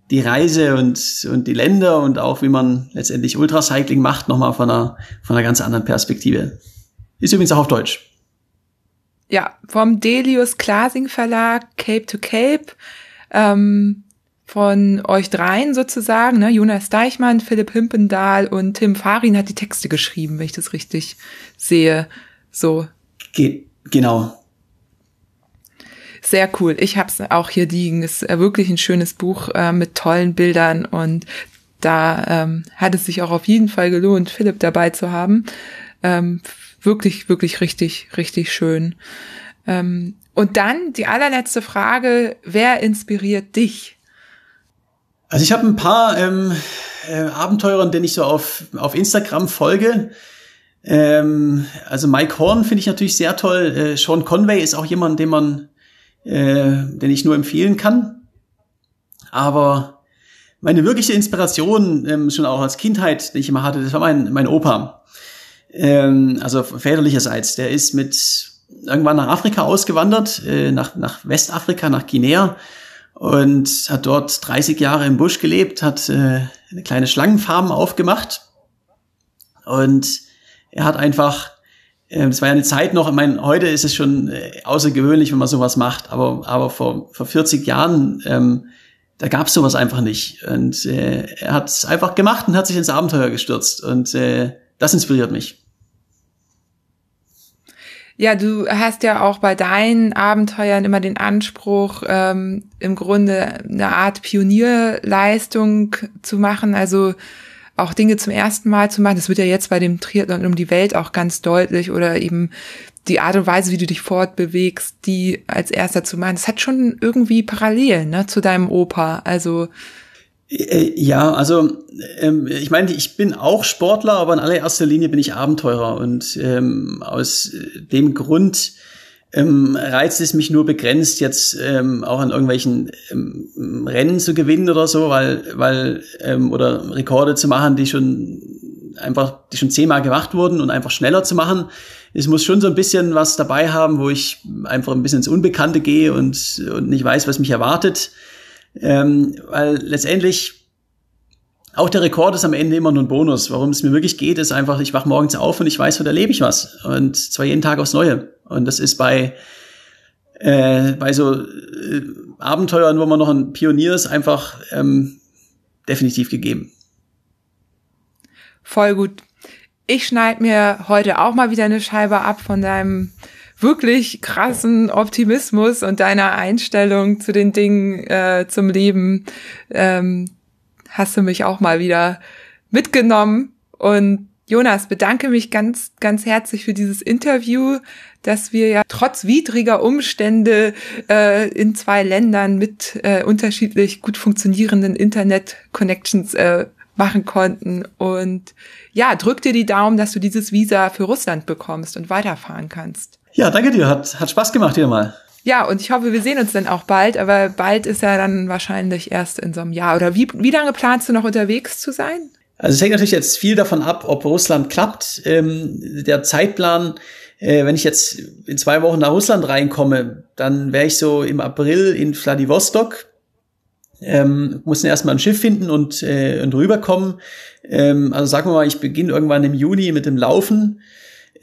die Reise und, und die Länder und auch wie man letztendlich Ultracycling macht, nochmal von einer, von einer ganz anderen Perspektive. Ist übrigens auch auf Deutsch. Ja, vom Delius Klasing Verlag, Cape to Cape. Ähm, von euch dreien sozusagen, ne? Jonas Deichmann, Philipp Himpendahl und Tim Farin hat die Texte geschrieben, wenn ich das richtig sehe. So. Ge genau. Sehr cool. Ich habe es auch hier liegen. Ist äh, wirklich ein schönes Buch äh, mit tollen Bildern und da ähm, hat es sich auch auf jeden Fall gelohnt, Philipp dabei zu haben. Ähm, wirklich, wirklich richtig, richtig schön. Ähm, und dann die allerletzte Frage, wer inspiriert dich? Also ich habe ein paar ähm, äh, Abenteurern, denen ich so auf, auf Instagram folge. Ähm, also Mike Horn finde ich natürlich sehr toll. Äh, Sean Conway ist auch jemand, den man, äh, den ich nur empfehlen kann. Aber meine wirkliche Inspiration ähm, schon auch als Kindheit, die ich immer hatte, das war mein, mein Opa. Ähm, also väterlicherseits. Der ist mit irgendwann nach Afrika ausgewandert, äh, nach, nach Westafrika, nach Guinea und hat dort 30 Jahre im Busch gelebt, hat äh, eine kleine Schlangenfarm aufgemacht und er hat einfach äh, das war ja eine Zeit noch, ich meine, heute ist es schon äh, außergewöhnlich, wenn man sowas macht, aber, aber vor, vor 40 Jahren ähm, da gab es sowas einfach nicht. Und äh, er hat es einfach gemacht und hat sich ins Abenteuer gestürzt. Und äh, das inspiriert mich. Ja, du hast ja auch bei deinen Abenteuern immer den Anspruch, ähm, im Grunde eine Art Pionierleistung zu machen, also auch Dinge zum ersten Mal zu machen. Das wird ja jetzt bei dem Triathlon um die Welt auch ganz deutlich oder eben die Art und Weise, wie du dich fortbewegst, die als erster zu machen, das hat schon irgendwie Parallelen ne, zu deinem Opa. Also ja, also ähm, ich meine, ich bin auch Sportler, aber in allererster Linie bin ich Abenteurer und ähm, aus dem Grund ähm, reizt es mich nur begrenzt jetzt ähm, auch an irgendwelchen ähm, Rennen zu gewinnen oder so, weil weil ähm, oder Rekorde zu machen, die schon einfach die schon zehnmal gemacht wurden und einfach schneller zu machen es muss schon so ein bisschen was dabei haben, wo ich einfach ein bisschen ins Unbekannte gehe und, und nicht weiß, was mich erwartet. Ähm, weil letztendlich auch der Rekord ist am Ende immer nur ein Bonus. Warum es mir wirklich geht, ist einfach, ich wach morgens auf und ich weiß, wo da lebe ich was. Und zwar jeden Tag aufs Neue. Und das ist bei, äh, bei so äh, Abenteuern, wo man noch ein Pionier ist, einfach ähm, definitiv gegeben. Voll gut ich schneide mir heute auch mal wieder eine Scheibe ab von deinem wirklich krassen Optimismus und deiner Einstellung zu den Dingen, äh, zum Leben. Ähm, hast du mich auch mal wieder mitgenommen. Und Jonas, bedanke mich ganz, ganz herzlich für dieses Interview, dass wir ja trotz widriger Umstände äh, in zwei Ländern mit äh, unterschiedlich gut funktionierenden Internet-Connections äh, machen konnten. Und ja, drück dir die Daumen, dass du dieses Visa für Russland bekommst und weiterfahren kannst. Ja, danke dir. Hat, hat Spaß gemacht hier mal. Ja, und ich hoffe, wir sehen uns dann auch bald, aber bald ist ja dann wahrscheinlich erst in so einem Jahr. Oder wie, wie lange planst du noch unterwegs zu sein? Also es hängt natürlich jetzt viel davon ab, ob Russland klappt. Ähm, der Zeitplan, äh, wenn ich jetzt in zwei Wochen nach Russland reinkomme, dann wäre ich so im April in Vladivostok ähm, mussten erstmal ein Schiff finden und, äh, und rüberkommen. Ähm, also sagen wir mal, ich beginne irgendwann im Juni mit dem Laufen.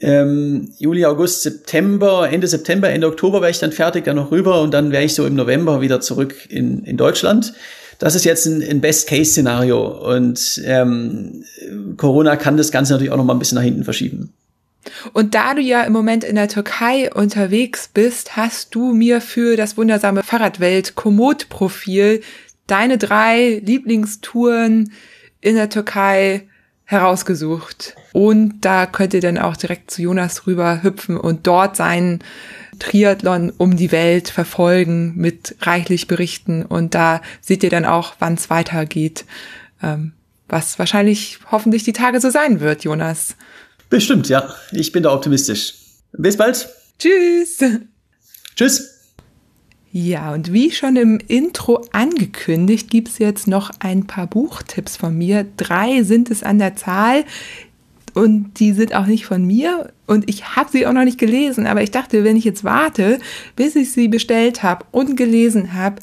Ähm, Juli, August, September, Ende September, Ende Oktober wäre ich dann fertig, dann noch rüber und dann wäre ich so im November wieder zurück in, in Deutschland. Das ist jetzt ein, ein Best-Case-Szenario und ähm, Corona kann das Ganze natürlich auch noch mal ein bisschen nach hinten verschieben. Und da du ja im Moment in der Türkei unterwegs bist, hast du mir für das wundersame Fahrradwelt Komoot-Profil deine drei Lieblingstouren in der Türkei herausgesucht. Und da könnt ihr dann auch direkt zu Jonas rüber hüpfen und dort seinen Triathlon um die Welt verfolgen mit reichlich Berichten. Und da seht ihr dann auch, wann es weitergeht. Ähm, was wahrscheinlich hoffentlich die Tage so sein wird, Jonas. Bestimmt, ja. Ich bin da optimistisch. Bis bald. Tschüss. Tschüss. Ja, und wie schon im Intro angekündigt, gibt's jetzt noch ein paar Buchtipps von mir. Drei sind es an der Zahl und die sind auch nicht von mir und ich habe sie auch noch nicht gelesen, aber ich dachte, wenn ich jetzt warte, bis ich sie bestellt habe und gelesen habe,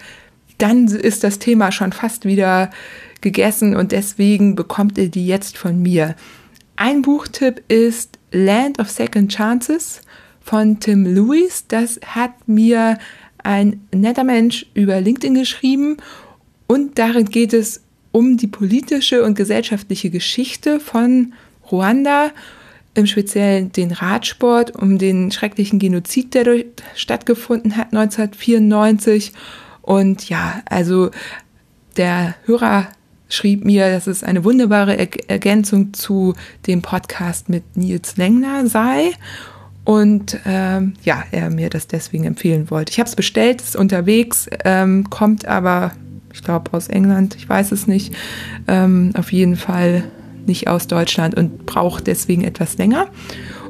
dann ist das Thema schon fast wieder gegessen und deswegen bekommt ihr die jetzt von mir. Ein Buchtipp ist Land of Second Chances von Tim Lewis. Das hat mir ein netter Mensch über LinkedIn geschrieben und darin geht es um die politische und gesellschaftliche Geschichte von Ruanda, im Speziellen den Radsport, um den schrecklichen Genozid, der dort stattgefunden hat 1994. Und ja, also der Hörer schrieb mir, dass es eine wunderbare Ergänzung zu dem Podcast mit Nils Lengner sei und ähm, ja, er mir das deswegen empfehlen wollte. Ich habe es bestellt, ist unterwegs, ähm, kommt aber, ich glaube, aus England, ich weiß es nicht, ähm, auf jeden Fall nicht aus Deutschland und braucht deswegen etwas länger.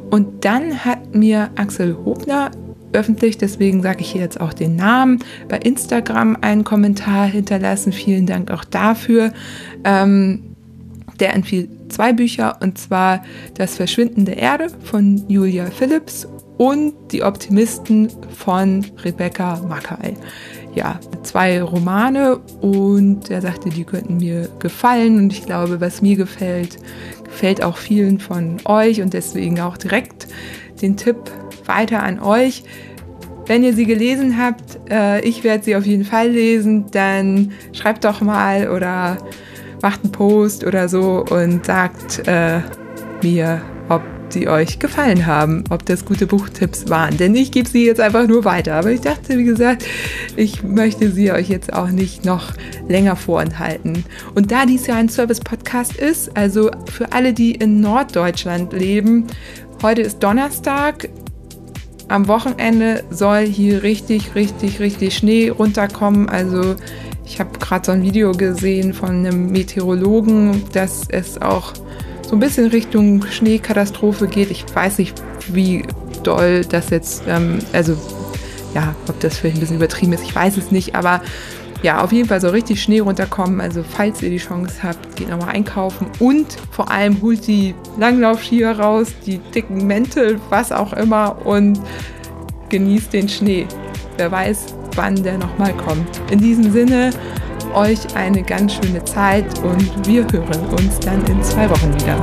Und dann hat mir Axel Hobner öffentlich, deswegen sage ich hier jetzt auch den Namen. Bei Instagram einen Kommentar hinterlassen. Vielen Dank auch dafür. Ähm, der empfiehlt zwei Bücher und zwar Das Verschwinden der Erde von Julia Phillips und Die Optimisten von Rebecca Mackay. Ja, zwei Romane und er sagte, die könnten mir gefallen und ich glaube, was mir gefällt, gefällt auch vielen von euch und deswegen auch direkt den Tipp weiter an euch. Wenn ihr sie gelesen habt, äh, ich werde sie auf jeden Fall lesen, dann schreibt doch mal oder macht einen Post oder so und sagt äh, mir, ob sie euch gefallen haben, ob das gute Buchtipps waren. Denn ich gebe sie jetzt einfach nur weiter. Aber ich dachte, wie gesagt, ich möchte sie euch jetzt auch nicht noch länger vorenthalten. Und da dies ja ein Service-Podcast ist, also für alle, die in Norddeutschland leben, heute ist Donnerstag. Am Wochenende soll hier richtig, richtig, richtig Schnee runterkommen. Also ich habe gerade so ein Video gesehen von einem Meteorologen, dass es auch so ein bisschen Richtung Schneekatastrophe geht. Ich weiß nicht, wie doll das jetzt, ähm, also ja, ob das vielleicht ein bisschen übertrieben ist, ich weiß es nicht, aber ja, auf jeden Fall so richtig Schnee runterkommen. Also falls ihr die Chance habt, geht nochmal einkaufen und vor allem holt die Langlaufskier raus, die dicken Mäntel, was auch immer und genießt den Schnee. Wer weiß, wann der nochmal kommt. In diesem Sinne, euch eine ganz schöne Zeit und wir hören uns dann in zwei Wochen wieder.